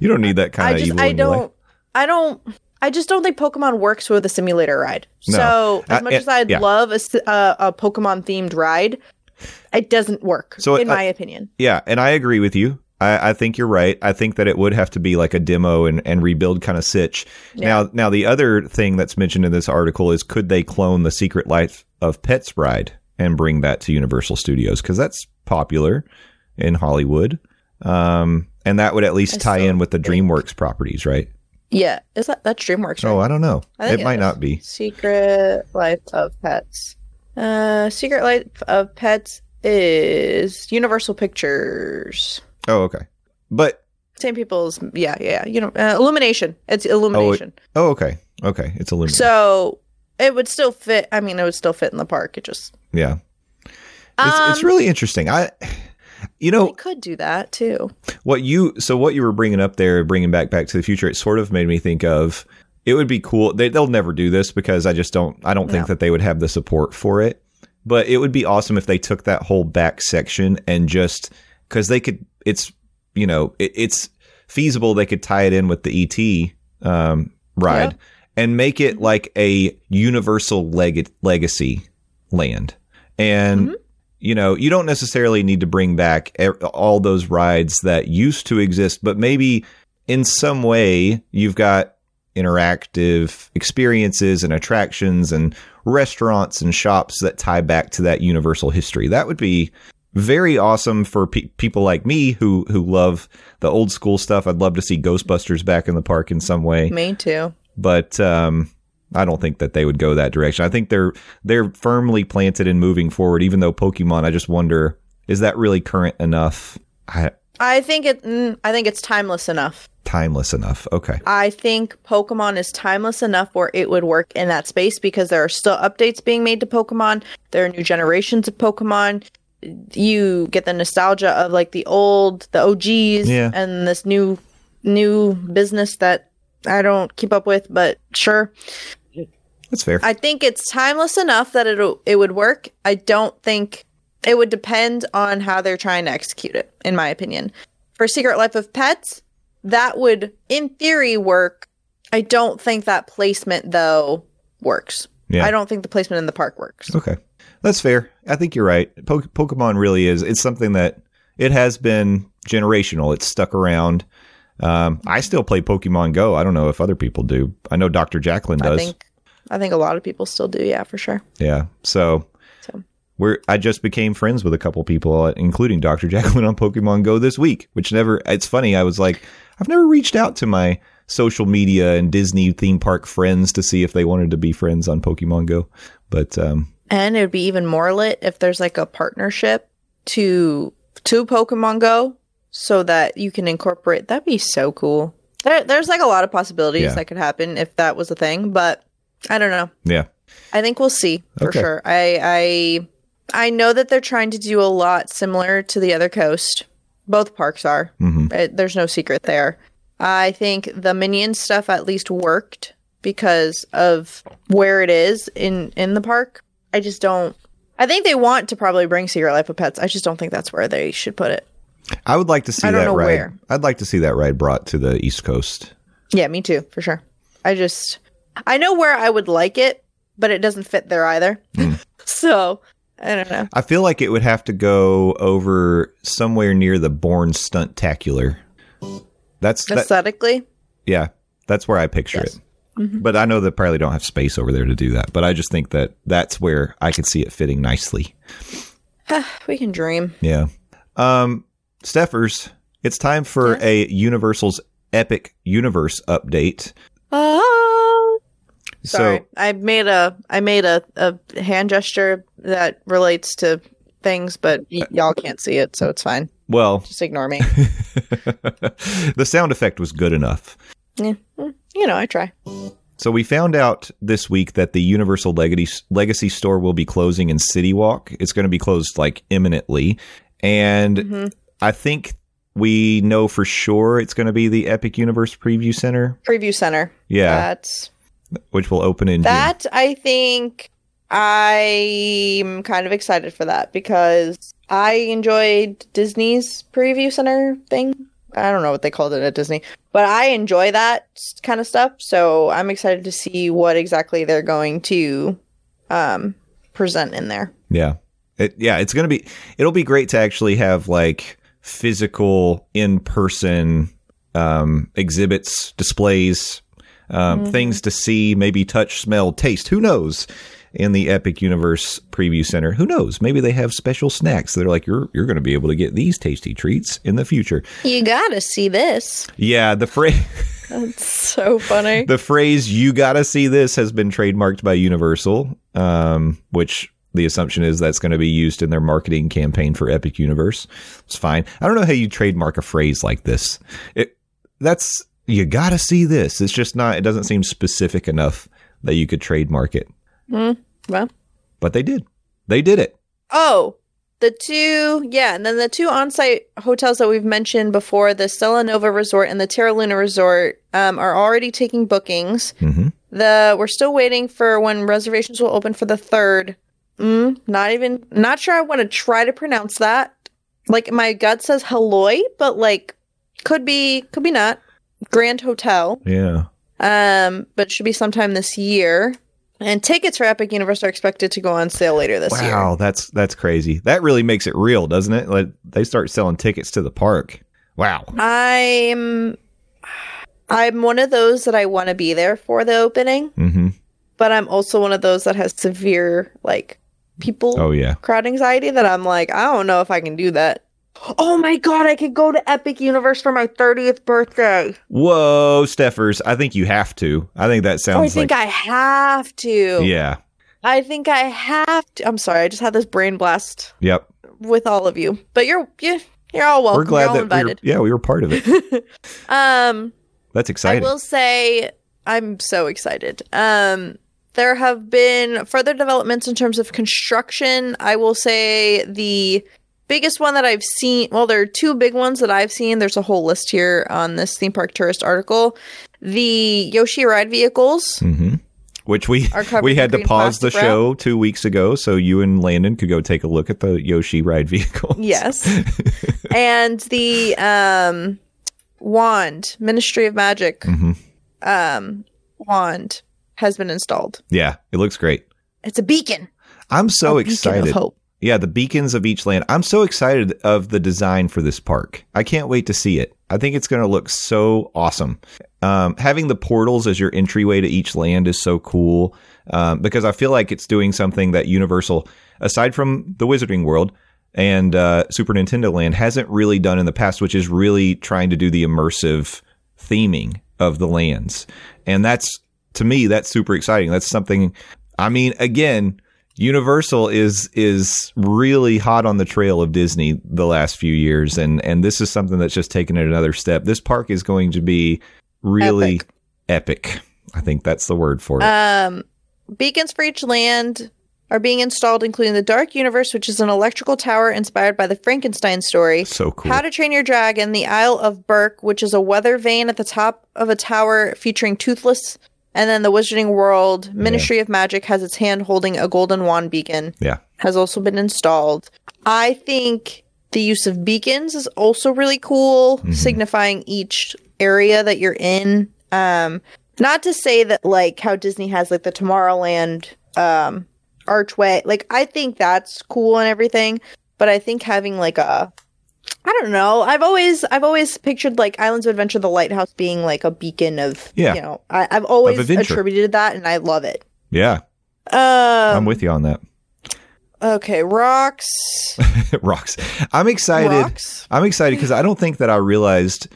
You don't need that kind I of just evil I don't I don't I just don't think Pokemon works with a simulator ride. No. So as Uh, much yeah, as I'd yeah. love a, uh, a Pokemon themed ride, it doesn't work So, in uh, my opinion. Yeah, and I agree with you. I, I think you're right. I think that it would have to be like a demo and, and rebuild kind of sitch. Now, now the other thing that's mentioned in this article is could they clone the Secret Life of Pets ride and bring that to Universal Studios because that's popular in Hollywood, um, and that would at least I tie in with the DreamWorks properties, right? Yeah, is that that's DreamWorks? Right? Oh, I don't know. I think It might not be. Secret Life of Pets. Uh, Secret Life of Pets is Universal Pictures. Oh, okay. But Same people's, yeah, yeah. You know, uh, Illumination. It's Illumination. oh, okay, okay. It's illuminated. so it would still fit. I mean, it would still fit in the park. It just yeah, it's it's Um, really interesting. I, you know, could do that too. what you so what you were bringing up there bringing back back to the future it sort of made me think of it would be cool they, they'll never do this because i just don't i don't think that they would have the support for it. But it would be awesome if they took that whole back section and just because they could it's you know it, it's feasible they could tie it in with the et um, ride and make it like a universal leg- legacy land and you know, you don't necessarily need to bring back all those rides that used to exist, but maybe in some way you've got interactive experiences and attractions and restaurants and shops that tie back to that universal history. That would be very awesome for pe- people like me who who love the old school stuff. I'd love to see Ghostbusters back in the park in some way Me too. but um, I don't think that they would go that direction. I think they're they're firmly planted and moving forward. Even though Pokemon, I just wonder is that really current enough, I, I think it. Mm, I think it's timeless enough. timeless enough? Okay, I think Pokemon is timeless enough where it would work in that space because there are still updates being made to Pokemon. There are new generations of Pokemon. You get the nostalgia of like the old, the OGs, Yeah. and this new, new business that I don't keep up with. But sure, that's fair. I think it's timeless enough that it it would work. I don't think it would depend on how they're trying to execute it. In my opinion, for Secret Life of Pets, that would, in theory, work. I don't think that placement though works. Yeah. I don't think the placement in the park works. okay, that's fair. I think you're right. Po- Pokemon really is. It's something that it has been generational. It's stuck around. Um, I still play Pokemon Go. I don't know if other people do. I know Dr. Jacqueline I does. think I think a lot of people still do. Yeah, for sure. Yeah. So, So. we're I just became friends with a couple people, uh, including Dr. Jacqueline on Pokemon Go this week, which never it's funny. I was like, I've never reached out to my social media and Disney theme park friends to see if they wanted to be friends on Pokemon Go. But um And it would be even more lit if there's like a partnership to to Pokemon Go so that you can incorporate. That'd be so cool. There, there's like a lot of possibilities Yeah. that could happen if that was a thing, but I don't know. Yeah. I think we'll see for Okay. sure. I I I know that they're trying to do a lot similar to the other coast. Both parks are. hmm It, there's no secret there. I think the minion stuff at least worked because of where it is in in the park. I just don't. I think they want to probably bring Secret Life of Pets. I just don't think that's where they should put it. I would like to see I don't that ride. where. I'd like to see that ride brought to the East Coast. Yeah, me too, for sure. I just I know where I would like it, but it doesn't fit there either. so I don't know. I feel like it would have to go over somewhere near the Bourne Stuntacular. That's that, Aesthetically, yeah, that's where I picture Yes. it. But I know they probably don't have space over there to do that. But I just think that that's where I could see it fitting nicely. we can dream. Yeah. Um, Stephers, it's time for a Universal's Epic Universe update. Ah. Sorry, So I made a I made a, a hand gesture that relates to things, but y- y'all can't see it, so it's fine. well, Just ignore me. the sound effect was good enough. yeah. mm, You know, I try. So we found out this week that the Universal Legacy Legacy store will be closing in City Walk. It's going to be closed like imminently, and Mhm. I think we know for sure it's going to be the Epic Universe Preview Center. Preview center. Yeah, That's which will open in June. that. I think I'm kind of excited for that because I enjoyed Disney's preview center thing. I don't know what they called it at Disney, but I enjoy that kind of stuff. So I'm excited to see what exactly they're going to um, present in there. Yeah. It, yeah, it's going to be it'll be great to actually have like physical in-person um exhibits, displays, um things to see, maybe touch, smell, taste, who knows? In the Epic Universe Preview Center, who knows? Maybe they have special snacks that are like you're you're going to be able to get these tasty treats in the future. You gotta see this. Yeah, the phrase That's so funny. the phrase "you gotta see this" has been trademarked by Universal, um, which the assumption is that's going to be used in their marketing campaign for Epic Universe. It's fine. I don't know how you trademark a phrase like this. It that's you gotta see this. It's just not. It doesn't seem specific enough that you could trademark it. well, But they did. They did it. Oh, the two, yeah, and then the two on-site hotels that we've mentioned before, the Stella Nova Resort and the Terra Luna Resort, um, are already taking bookings. hmm The we're still waiting for when reservations will open for the third. Mm, not even, not sure. I want to try to pronounce that. Like my gut says Halloy, but like could be, could be not. Grand Hotel. Yeah. Um, but should be sometime this year. And tickets for Epic Universe are expected to go on sale later this year. Wow, that's that's crazy. That really makes it real, doesn't it? Like they start selling tickets to the park. Wow. I'm I'm one of those that I want to be there for the opening, Mm-hmm. but I'm also one of those that has severe like people Oh yeah. crowd anxiety that I'm like, I don't know if I can do that. Oh my god, I could go to Epic Universe for my 30th birthday. Whoa, Stephers. I think you have to. I think that sounds I think like I have to. Yeah. I think I have to. I'm sorry, I just had this brain blast Yep. with all of you. But you're you, are you're all welcome. we're glad you're that we were, invited. yeah, we were part of it. um That's exciting. I will say I'm so excited. Um there have been further developments in terms of construction. I will say the biggest one that I've seen, well there are two big ones that I've seen. There's a whole list here on this theme park tourist article. The Yoshi ride vehicles hmm Which we we had to pause the show two weeks ago so you and Landon could go take a look at the Yoshi ride vehicle. Yes. and the um wand, Ministry of Magic hmm um wand has been installed. Yeah, it looks great. It's a beacon. I'm so a excited. Yeah, the beacons of each land. I'm so excited of the design for this park. I can't wait to see it. I think it's going to look so awesome. Um, having the portals as your entryway to each land is so cool um, because I feel like it's doing something that Universal, aside from the Wizarding World and uh, Super Nintendo Land, hasn't really done in the past, which is really trying to do the immersive theming of the lands. And that's, to me, that's super exciting. That's something, I mean, again, Universal is is really hot on the trail of Disney the last few years, and and this is something that's just taken it another step. This park is going to be really epic. I think that's the word for it. Um, beacons for each land are being installed, including the Dark Universe, which is an electrical tower inspired by the Frankenstein story. so cool. How to Train Your Dragon, the Isle of Berk, which is a weather vane at the top of a tower featuring Toothless. And then the Wizarding World Ministry of Magic has its hand holding a golden wand beacon, yeah, has also been installed. I think the use of beacons is also really cool, Mm-hmm. signifying each area that you're in. Um, not to say that like how Disney has like the Tomorrowland um, archway, like I think that's cool and everything, but I think having like a I don't know. I've always I've always pictured like Islands of Adventure, the lighthouse being like a beacon of Yeah. you know. I, I've always attributed that, and I love it. yeah, Um, I'm with you on that. Okay, rocks. Rocks. I'm excited. Rocks. I'm excited because I don't think that I realized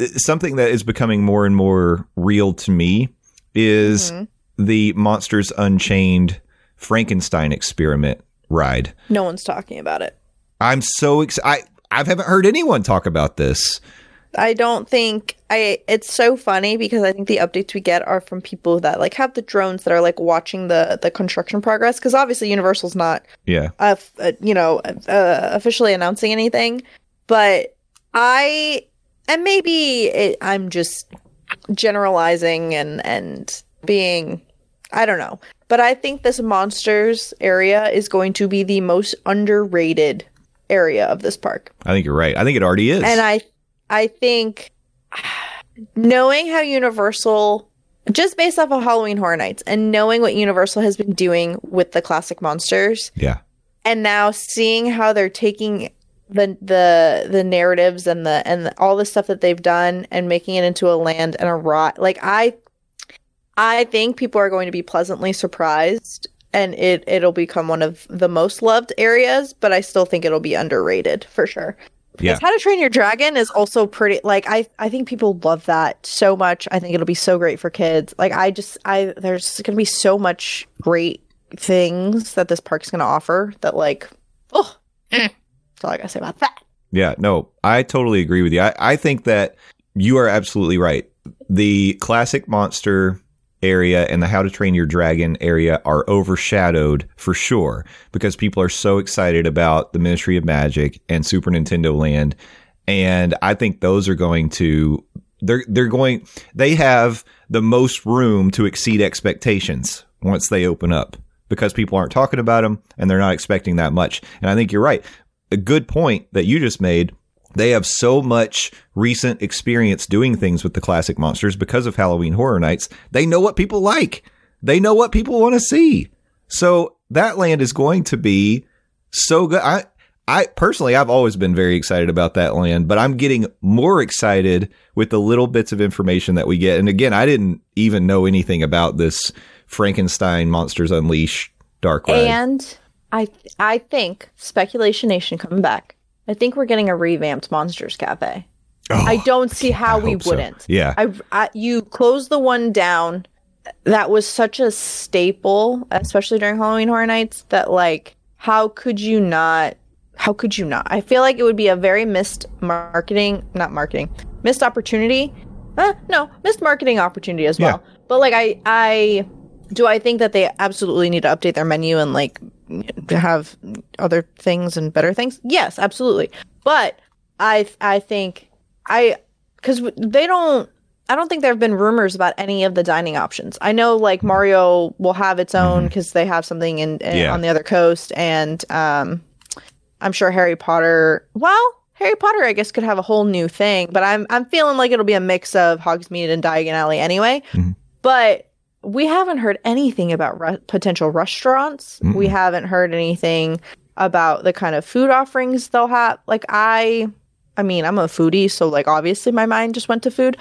uh, something that is becoming more and more real to me is Mm-hmm. the Monsters Unchained Frankenstein experiment ride. No one's talking about it. I'm so excited. I haven't heard anyone talk about this. I don't think I. It's so funny because I think the updates we get are from people that like have the drones that are like watching the the construction progress. Because obviously Universal's not, Yeah. uh, uh, you know, uh, officially announcing anything. But I and maybe it, I'm just generalizing and and being I don't know. But I think this monsters area is going to be the most underrated area of this park. I think you're right. I think it already is. And I I think knowing how Universal just based off of Halloween Horror Nights and knowing what Universal has been doing with the classic monsters yeah. and now seeing how they're taking the the the narratives and the and the, all the stuff that they've done and making it into a land and a rot like I I think people are going to be pleasantly surprised and it it'll become one of the most loved areas but I still think it'll be underrated for sure. Yeah. Because How to Train Your Dragon is also pretty like I I think people love that so much. I think it'll be so great for kids. Like I just I there's going to be so much great things that this park's going to offer that like oh eh. that's all I got to say about that. Yeah, no, I totally agree with you. I, I think that you are absolutely right. The classic monster area and the how to train your dragon area are overshadowed for sure because people are so excited about the Ministry of Magic and Super Nintendo Land. And I think those are going to they're they're going they have the most room to exceed expectations once they open up because people aren't talking about them and they're not expecting that much. And I think you're right. A good point that you just made. They have so much recent experience doing things with the classic monsters because of Halloween Horror Nights. They know what people like. They know what people want to see. So that land is going to be so good. I, I personally, I've always been very excited about that land, but I'm getting more excited with the little bits of information that we get. And again, I didn't even know anything about this Frankenstein Monsters Unleashed Dark Ride. And I I think Speculation Nation coming back. I think we're getting a revamped Monsters Cafe. I don't see how Oh, we wouldn't. Yeah. I, I you closed the one down that was such a staple, especially during Halloween Horror Nights. That like, how could you not? How could you not? I feel like it would be a very missed marketing, not marketing, missed opportunity. Uh, no, missed marketing opportunity as well. But like, I, I do I think that they absolutely need to update their menu and like have other things and better things? Yes, absolutely. But I I think I because they don't. I don't think there have been rumors about any of the dining options. I know like Mario will have its own because they have something in, in- Yeah. on the other coast, and um, I'm sure Harry Potter. Well, Harry Potter, I guess, could have a whole new thing, but I'm I'm feeling like it'll be a mix of Hogsmeade and Diagon Alley anyway. But we haven't heard anything about re- potential restaurants. We haven't heard anything about the kind of food offerings they'll have. Like I, I mean, I'm a foodie, so like obviously my mind just went to food.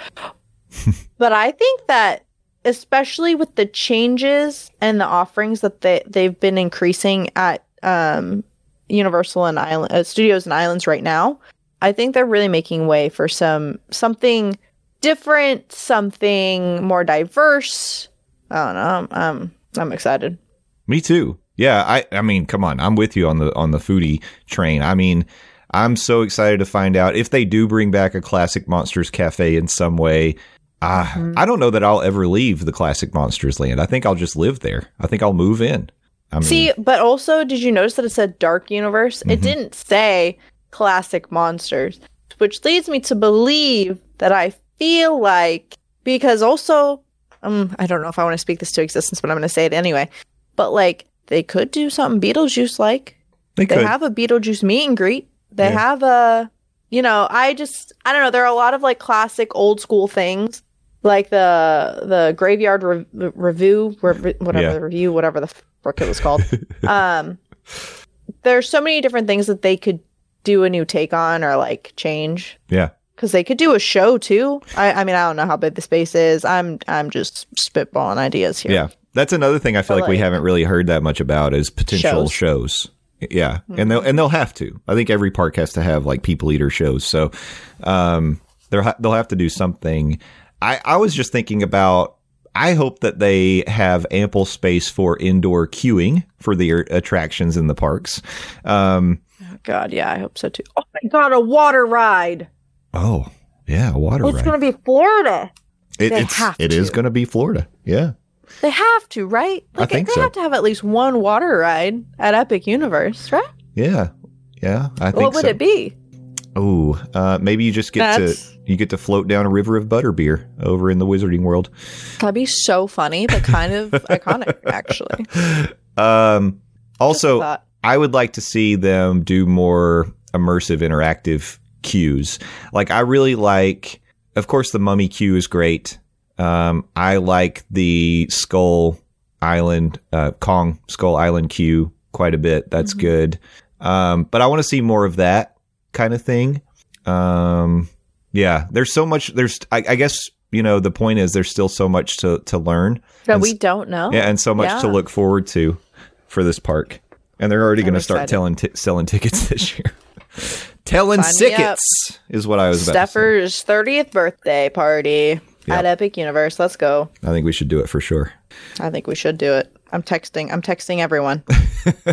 but I think that especially with the changes and the offerings that they they've been increasing at um, Universal and Island uh, Studios and Islands right now, I think they're really making way for some something different, something more diverse. I don't know. I'm I'm, I'm excited. Me too. Yeah, I I mean, come on, I'm with you on the on the foodie train. I mean, I'm so excited to find out if they do bring back a classic Monsters Cafe in some way. Uh, Mm-hmm. I don't know that I'll ever leave the classic Monsters land. I think I'll just live there. I think I'll move in. I mean, See, but also, did you notice that it said Dark Universe? It didn't say Classic Monsters, which leads me to believe that I feel like because also, um, I don't know if I want to speak this to existence, but I'm going to say it anyway. But like, they could do something Beetlejuice like. they They have a Beetlejuice meet and greet. They Yeah. have a, you know, I just, I don't know. There are a lot of like classic old school things, like the the graveyard re- revue, re- whatever Yeah. the revue, whatever the frick it was called. um, there's so many different things that they could do a new take on or like change yeah. Because they could do a show too. I, I mean, I don't know how big the space is. I'm I'm just spitballing ideas here. Yeah. That's another thing I feel But, like, we haven't really heard that much about is potential shows. Yeah. And they'll and they'll have to. I think every park has to have like people eater shows. So um they'll they'll have to do something. I I was just thinking about I hope that they have ample space for indoor queuing for the attractions in the parks. Um God, yeah, I hope so too. Oh my God, a water ride. Oh, yeah, water It's ride. gonna be Florida. It, they it's it is going to be Florida. Yeah. They have to, right? I think they so. have to have at least one water ride at Epic Universe, right? Yeah. Yeah, I think What would so. it be? Oh, uh, maybe you just get That's- to you get to float down a river of butterbeer over in the Wizarding World. That'd be so funny, but kind of iconic, actually. Um, also. I would like to see them do more immersive, interactive cues. Like I really like, of course, the Mummy queue is great. Um, I like the Skull Island, uh, Kong Skull Island queue quite a bit. That's good. Um, but I want to see more of that kind of thing. Um, yeah, there's so much. There's, I, I guess, you know, the point is there's still so much to to learn. That And we don't know. Yeah, and so much to look forward to for this park. And they're already going to start telling t- selling tickets this year. Telling Sign me up. tickets is what I was about to say. Stepher's 30th birthday party Yep. at Epic Universe. Let's go. I think we should do it for sure. I think we should do it. I'm texting. I'm texting everyone.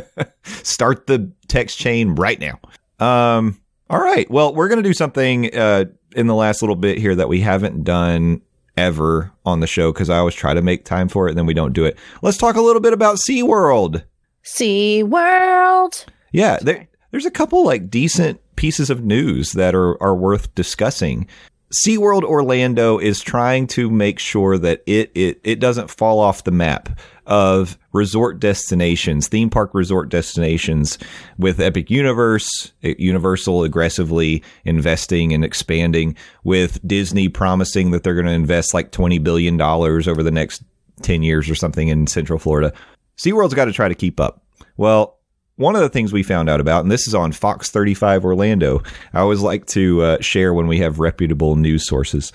Start the text chain right now. Um, all right. Well, we're going to do something uh, in the last little bit here that we haven't done ever on the show because I always try to make time for it and then we don't do it. Let's talk a little bit about SeaWorld. Sea World. Yeah, there, there's a couple like decent pieces of news that are, are worth discussing. SeaWorld Orlando is trying to make sure that it, it it doesn't fall off the map of resort destinations, theme park resort destinations with Epic Universe, eh, Universal aggressively investing and expanding with Disney promising that they're going to invest like 20 billion dollars over the next 10 years or something in Central Florida. SeaWorld's got to try to keep up. Well, one of the things we found out about, and this is on Fox 35 Orlando, I always like to uh, share when we have reputable news sources.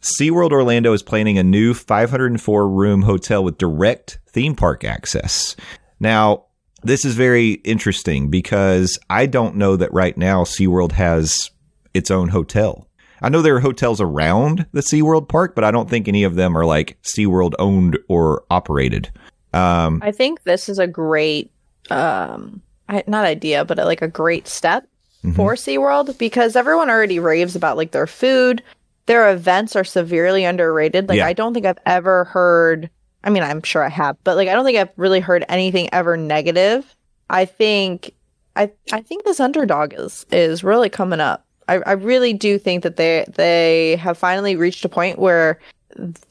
SeaWorld Orlando is planning a new 504 room hotel with direct theme park access. Now, this is very interesting because I don't know that right now SeaWorld has its own hotel. I know there are hotels around the SeaWorld park, but I don't think any of them are like SeaWorld owned or operated. Um, I think this is a great, um, I, not idea, but like a great step Mm-hmm. for SeaWorld because everyone already raves about like their food. Their events are severely underrated. Like, Yeah. I don't think I've ever heard, I mean, I'm sure I have, but like, I don't think I've really heard anything ever negative. I think, I, I think this underdog is, is really coming up. I, I really do think that they, they have finally reached a point where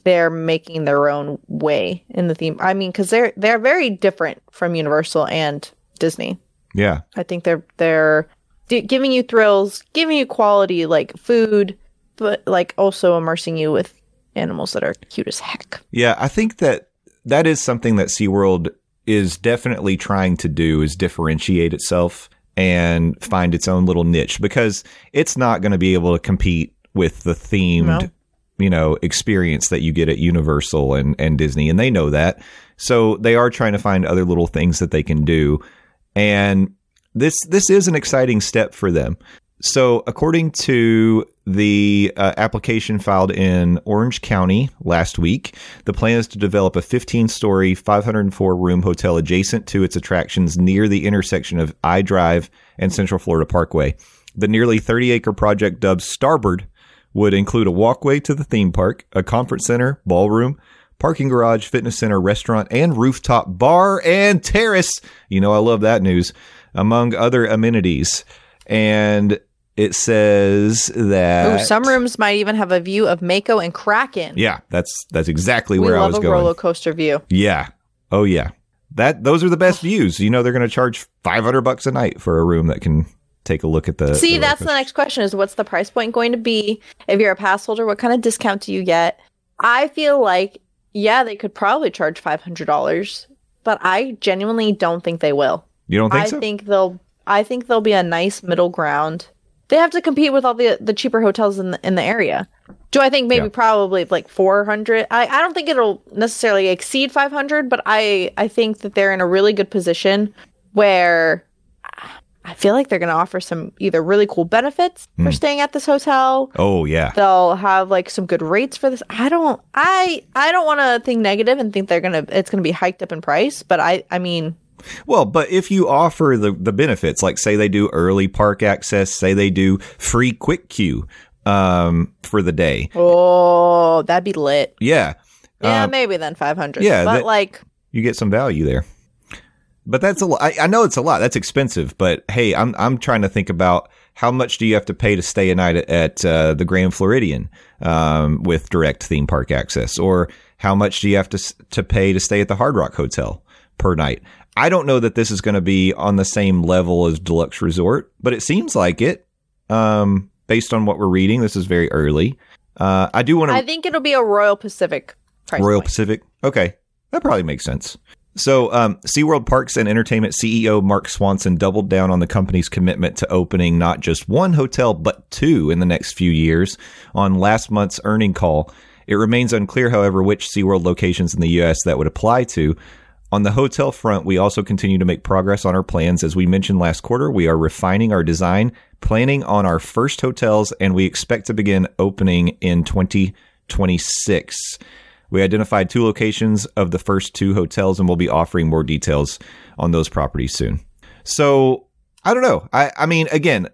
they're making their own way in the theme. I mean, because they're they're very different from Universal and Disney. yeah. I think they're they're d- giving you thrills, giving you quality like food, but like also immersing you with animals that are cute as heck. Yeah, I think that that is something that SeaWorld is definitely trying to do is differentiate itself and find its own little niche because it's not going to be able to compete with the themed, No. You know, experience that you get at Universal and, and Disney. And they know that. So they are trying to find other little things that they can do. And this, this is an exciting step for them. So, according to the uh, application filed in Orange County last week, the plan is to develop a 15 story, 504 room hotel adjacent to its attractions near the intersection of I Drive and Central Florida Parkway. The nearly 30 acre project, dubbed Starboard, would include a walkway to the theme park, a conference center, ballroom, parking garage, fitness center, restaurant, and rooftop bar and terrace. You know, I love that news, among other amenities. And it says that Ooh, some rooms might even have a view of Mako and Kraken. Yeah, that's that's exactly we where I was a going. roller coaster view. Yeah. Oh yeah. That those are the best views. You know they're going to charge 500 bucks a night for a room that can take a look at the See, the that's the next question: is what's the price point going to be? If you're a pass holder, what kind of discount do you get? I feel like, yeah, they could probably charge five hundred dollars, but I genuinely don't think they will. You don't think I so? think they'll. I think they'll be a nice middle ground. They have to compete with all the the cheaper hotels in the in the area. Do I think maybe Yeah. probably like four hundred? I, I don't think it'll necessarily exceed five hundred, but I I think that they're in a really good position where I feel like they're going to offer some either really cool benefits for staying at this hotel. oh yeah. They'll have like some good rates for this. I don't I I don't want to think negative and think they're going to it's going to be hiked up in price, but I I mean Well, but if you offer the the benefits, like say they do early park access, say they do free quick queue um for the day. oh, that'd be lit. Yeah. Yeah, Um, maybe then 500. yeah, but that- like you get some value there. But that's a lot. I, I know it's a lot. That's expensive. But hey, I'm I'm trying to think about how much do you have to pay to stay a night at, at uh, the Grand Floridian um, with direct theme park access, or how much do you have to to pay to stay at the Hard Rock Hotel per night? I don't know that this is going to be on the same level as Deluxe Resort, but it seems like it. Um, based on what we're reading, this is very early. Uh, I do want to I think it'll be a Royal Pacific price Royal point. Pacific. Okay. That probably makes sense. So, um, SeaWorld Parks and Entertainment CEO Marc Swanson doubled down on the company's commitment to opening not just one hotel, but two in the next few years on last month's earning call. It remains unclear, however, which SeaWorld locations in the U.S. that would apply to. On the hotel front, we also continue to make progress on our plans. As we mentioned last quarter, we are refining our design, planning on our first hotels, and we expect to begin opening in 2026. We identified two locations of the first two hotels, and we'll be offering more details on those properties soon. So I don't know. I, I mean, again,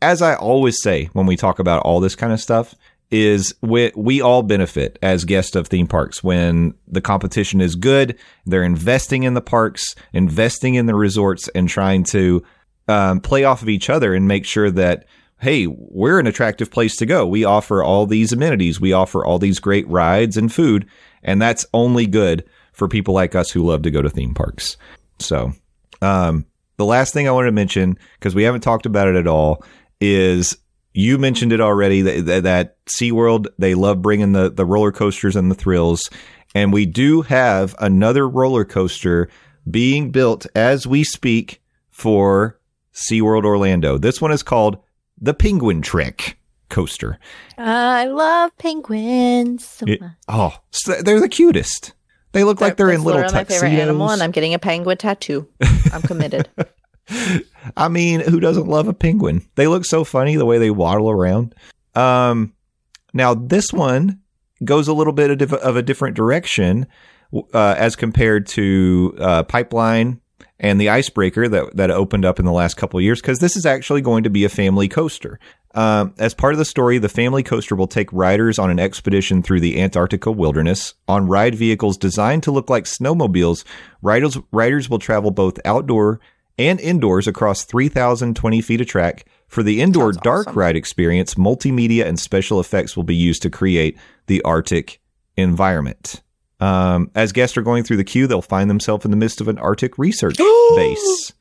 as I always say when we talk about all this kind of stuff, is we, we all benefit as guests of theme parks when the competition is good. They're investing in the parks, investing in the resorts, and trying to um, play off of each other and make sure that hey, we're an attractive place to go. We offer all these amenities, we offer all these great rides and food, and that's only good for people like us who love to go to theme parks. So, um, the last thing I wanted to mention because we haven't talked about it at all is you mentioned it already that, that, that SeaWorld, they love bringing the, the roller coasters and the thrills. And we do have another roller coaster being built as we speak for SeaWorld Orlando. This one is called the Penguin Trek coaster. I love penguins so It- much. oh, so they're the cutest. They look like they're in little literally my favorite animal, and I'm getting a penguin tattoo. I'm committed. I mean, who doesn't love a penguin? They look so funny the way they waddle around. Um, now this one goes a little bit of, of a different direction uh, as compared to uh, Pipeline and the Icebreaker that that opened up in the last couple of years because this is actually going to be a family coaster. Um, as part of the story, the family coaster will take riders on an expedition through the Antarctica wilderness on ride vehicles designed to look like snowmobiles. Riders riders will travel both outdoor and indoors across 3,020 feet of track. For the indoor Sounds dark ride experience, multimedia and special effects will be used to create the Arctic environment. Um, as guests are going through the queue, they'll find themselves in the midst of an Arctic research base.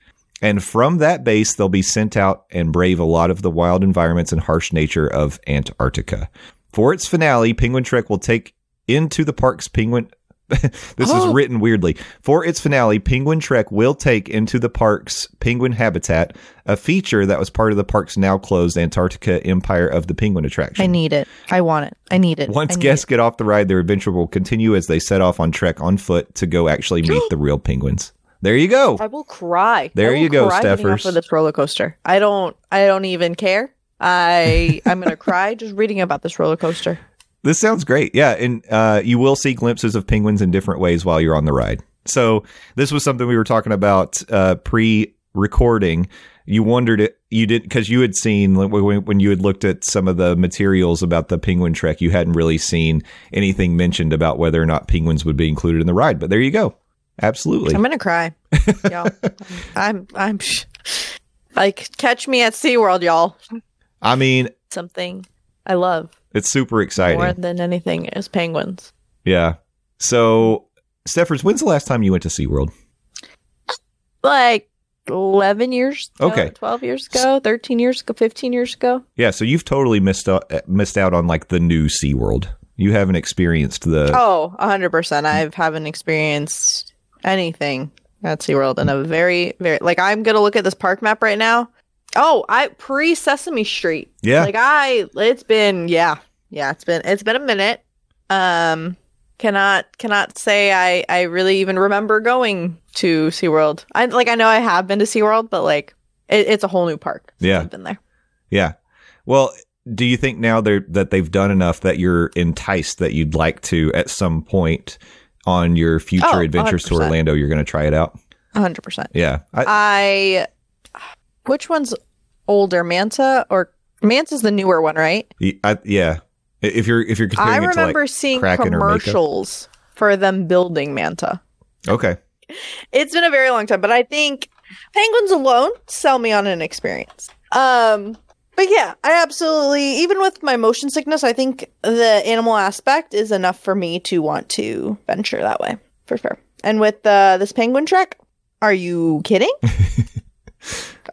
And from that base, they'll be sent out and brave a lot of the wild environments and harsh nature of Antarctica. For its finale, Penguin Trek will take into the park's penguin. this is Oh. written weirdly. For its finale, Penguin Trek will take into the park's penguin habitat, a feature that was part of the park's now closed Antarctica Empire of the Penguin attraction. I need it. I want it. I need it. Once need guests it. get off the ride, their adventure will continue as they set off on trek on foot to go actually meet the real penguins. There you go. I will cry. There I will you go, cry getting off Stephers. of this roller coaster. I don't. I don't even care. I I'm gonna cry just reading about this roller coaster. This sounds great. Yeah, and uh, you will see glimpses of penguins in different ways while you're on the ride. So this was something we were talking about uh, pre-recording. You wondered it. You didn't, because you had seen when when you had looked at some of the materials about the penguin trek. You hadn't really seen anything mentioned about whether or not penguins would be included in the ride. But there you go. Absolutely. I'm gonna cry, y'all. I'm I'm like catch me at SeaWorld, y'all. I mean, Something I love it's super exciting. more than anything is penguins. Yeah. So, Stephers, when's the last time you went to SeaWorld? Like eleven years ago, Okay. twelve years ago, thirteen years ago, fifteen years ago. Yeah, so you've totally missed out, missed out on like the new SeaWorld. You haven't experienced the oh 100% I haven't experienced anything at SeaWorld in a very, very like I'm gonna look at this park map right now. Oh, I pre Sesame Street. Yeah. Like I it's been yeah. Yeah, it's been it's been a minute. Um cannot cannot say I I really even remember going to SeaWorld. I like I know I have been to SeaWorld, but like it, it's a whole new park. Yeah. I've been there. Yeah. Well, do you think now they're, that they've done enough that you're enticed that you'd like to at some point on your future Oh, adventures to 100%. Orlando, you're going to try it out? hundred percent. Yeah. I, I which one's older, Manta or Manta's the newer one, right? I- yeah. If you're if you're I comparing it to remember like seeing Kraken commercials for them building Manta. okay, It's been a very long time, but I think penguins alone sell me on an experience. Um, but yeah, I absolutely even with my motion sickness, I think the animal aspect is enough for me to want to venture that way for sure. And with uh, this penguin trek, are you kidding?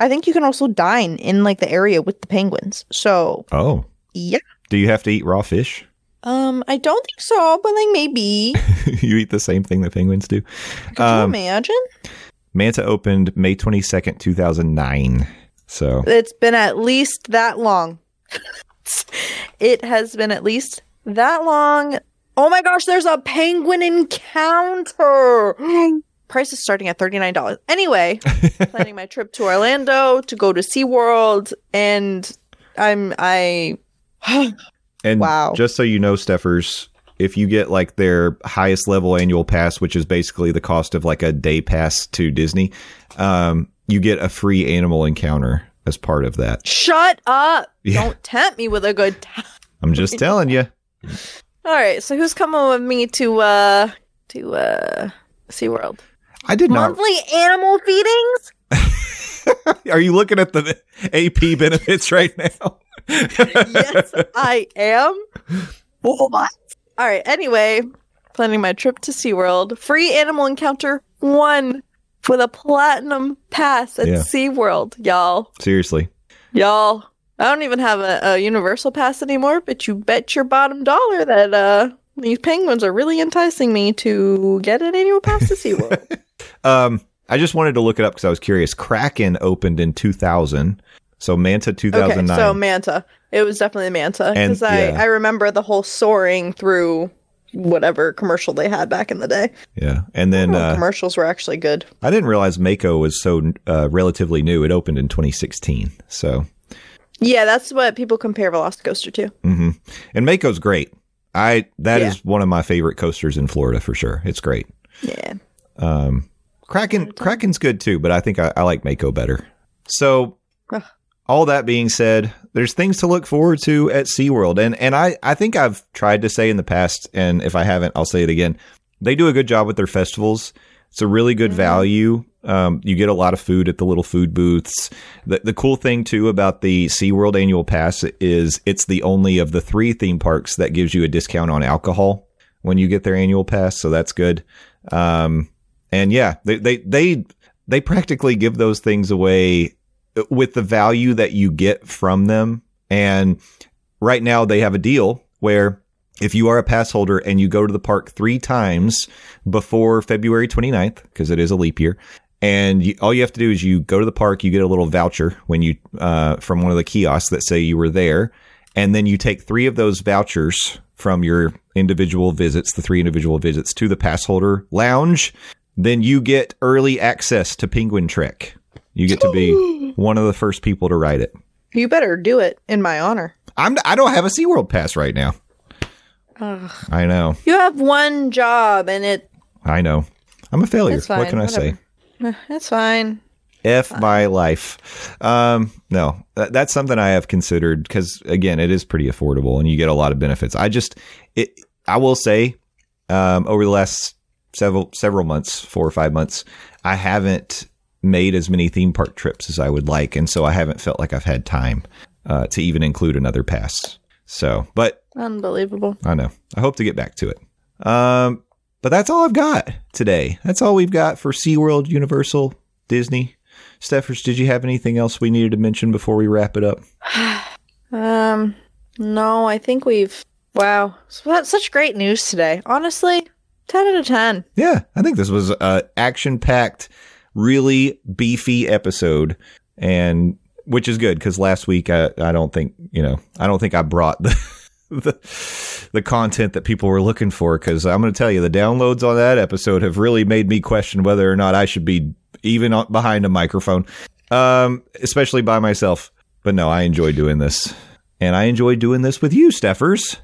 I think you can also dine in like the area with the penguins. So oh, yeah. do you have to eat raw fish? Um, I don't think so, but like maybe. you eat the same thing that penguins do. Could Um, you imagine? Manta opened May twenty second, two thousand nine. So It's been at least that long. it has been at least that long. Oh my gosh, there's a penguin encounter. Price is starting at $39. Anyway, planning my trip to Orlando to go to SeaWorld and I'm I And Wow. just so you know, Stephers, if you get like their highest level annual pass, which is basically the cost of like a day pass to Disney, um, you get a free animal encounter as part of that. shut up. Yeah. Don't tempt me with a good time. I'm just telling you. All right, so who's coming with me to uh to uh SeaWorld? I did not. Monthly animal feedings? Are you looking at the AP benefits right now? yes, I am. What? All right. Anyway, planning my trip to SeaWorld. Free animal encounter one with a platinum pass at Yeah. SeaWorld, y'all. Seriously. Y'all. I don't even have a, a universal pass anymore, but you bet your bottom dollar that uh these penguins are really enticing me to get an annual pass to SeaWorld. Um, I just wanted to look it up because I was curious. Kraken opened in 2000. So Manta okay, 2009. so Manta. It was definitely Manta because I, yeah. I remember the whole soaring through whatever commercial they had back in the day. yeah. And then Oh, uh, commercials were actually good. I didn't realize Mako was so uh, relatively new. It opened in 2016. So, Yeah, that's what people compare Velocicoaster to. hmm and Mako's great. I that is Yeah. one of my favorite coasters in Florida for sure. It's great. Yeah. Um, Kraken Kraken's good too, but I think I, I like Mako better. So, all that being said, there's things to look forward to at SeaWorld. And and I, I think I've tried to say in the past, and if I haven't, I'll say it again. They do a good job with their festivals. It's a really good value. Um, you get a lot of food at the little food booths. The, the cool thing too about the SeaWorld annual pass is it's the only of the three theme parks that gives you a discount on alcohol when you get their annual pass. So that's good. Um, and yeah, they, they, they, they practically give those things away with the value that you get from them. And right now they have a deal where if you are a pass holder and you go to the park three times before February 29th, because it is a leap year, and you, all you have to do is you go to the park, you get a little voucher when you, uh, from one of the kiosks that say you were there. And then you take three of those vouchers from your individual visits, the three individual visits to the pass holder lounge. Then you get early access to Penguin Trek. You get to be one of the first people to ride it. You better do it in my honor. I'm I don't have a SeaWorld pass right now. Ugh. I know. You have one job and it. I know. I'm a failure. Fine. What can I say? whatever. Eh, That's fine. F my life. Um, no, that, that's something I have considered because again, it is pretty affordable and you get a lot of benefits. I just, it, I will say, um, over the last several several months, four or five months, I haven't made as many theme park trips as I would like, and so I haven't felt like I've had time uh, to even include another pass. So, but Unbelievable. I know. I hope to get back to it. Um, but that's all I've got today. That's all we've got for SeaWorld, Universal, Disney. Stephers, did you have anything else we needed to mention before we wrap it up? Um, no, I think we've. Wow, so that's such great news today. Honestly, ten out of ten. Yeah, I think this was a action packed, really beefy episode, and which is good because last week I, I don't think you know I don't think I brought the the, the content that people were looking for because I'm going to tell you the downloads on that episode have really made me question whether or not I should be even behind a microphone, um, especially by myself. But no, I enjoy doing this, and I enjoy doing this with you, Stephers.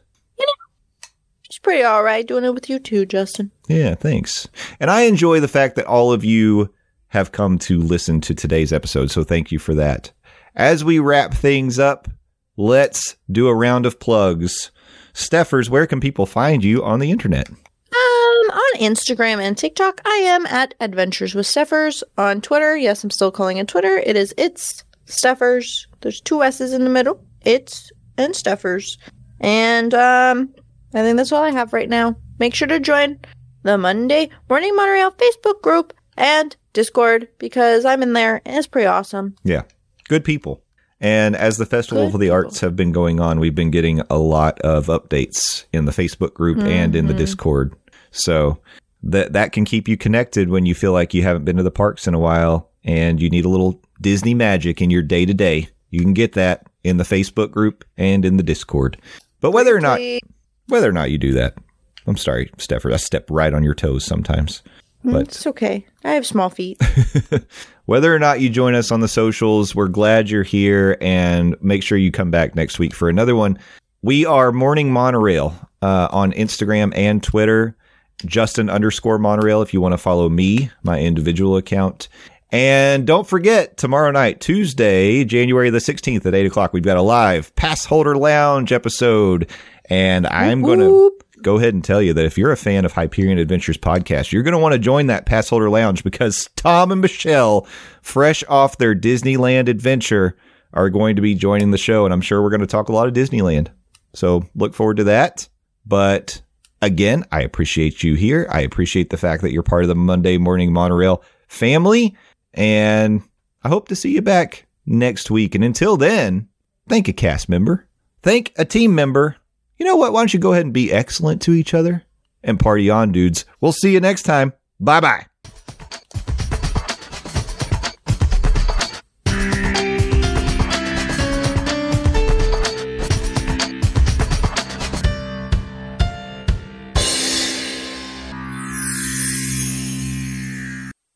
Pretty all right doing it with you too, Justin. Yeah, thanks. And I enjoy the fact that all of you have come to listen to today's episode. So thank you for that. As we wrap things up, let's do a round of plugs. Stephers, where can people find you on the internet? Um, on Instagram and TikTok, I am at Adventures with Stephers. On Twitter, yes, I'm still calling it Twitter. It is it's Steffers. There's two S's in the middle. It's and Steffers. And um, I think that's all I have right now. Make sure to join the Monday Morning Monorail Facebook group and Discord because I'm in there and it's pretty awesome. Yeah, good people. And as the Festival Good of the people. Arts have been going on, we've been getting a lot of updates in the Facebook group and in the mm-hmm. Discord. So that that can keep you connected when you feel like you haven't been to the parks in a while and you need a little Disney magic in your day to day. You can get that in the Facebook group and in the Discord. But whether or not whether or not you do that, I'm sorry, Stefford, I step right on your toes sometimes. But It's okay. I have small feet. whether or not you join us on the socials, we're glad you're here and make sure you come back next week for another one. We are Morning Monorail uh, on Instagram and Twitter. Justin underscore Monorail if you want to follow me, my individual account. And don't forget, tomorrow night, Tuesday, January the 16th at 8 o'clock, we've got a live Pass Holder Lounge episode. And I'm going to go ahead and tell you that if you're a fan of Hyperion Adventures podcast, you're going to want to join that Pass Holder Lounge because Tom and Michelle, fresh off their Disneyland adventure, are going to be joining the show. And I'm sure we're going to talk a lot of Disneyland. So look forward to that. But again, I appreciate you here. I appreciate the fact that you're part of the Monday Morning Monorail family. And I hope to see you back next week. And until then, thank a cast member, thank a team member. You know what? Why don't you go ahead and be excellent to each other and party on, dudes? We'll see you next time. Bye bye.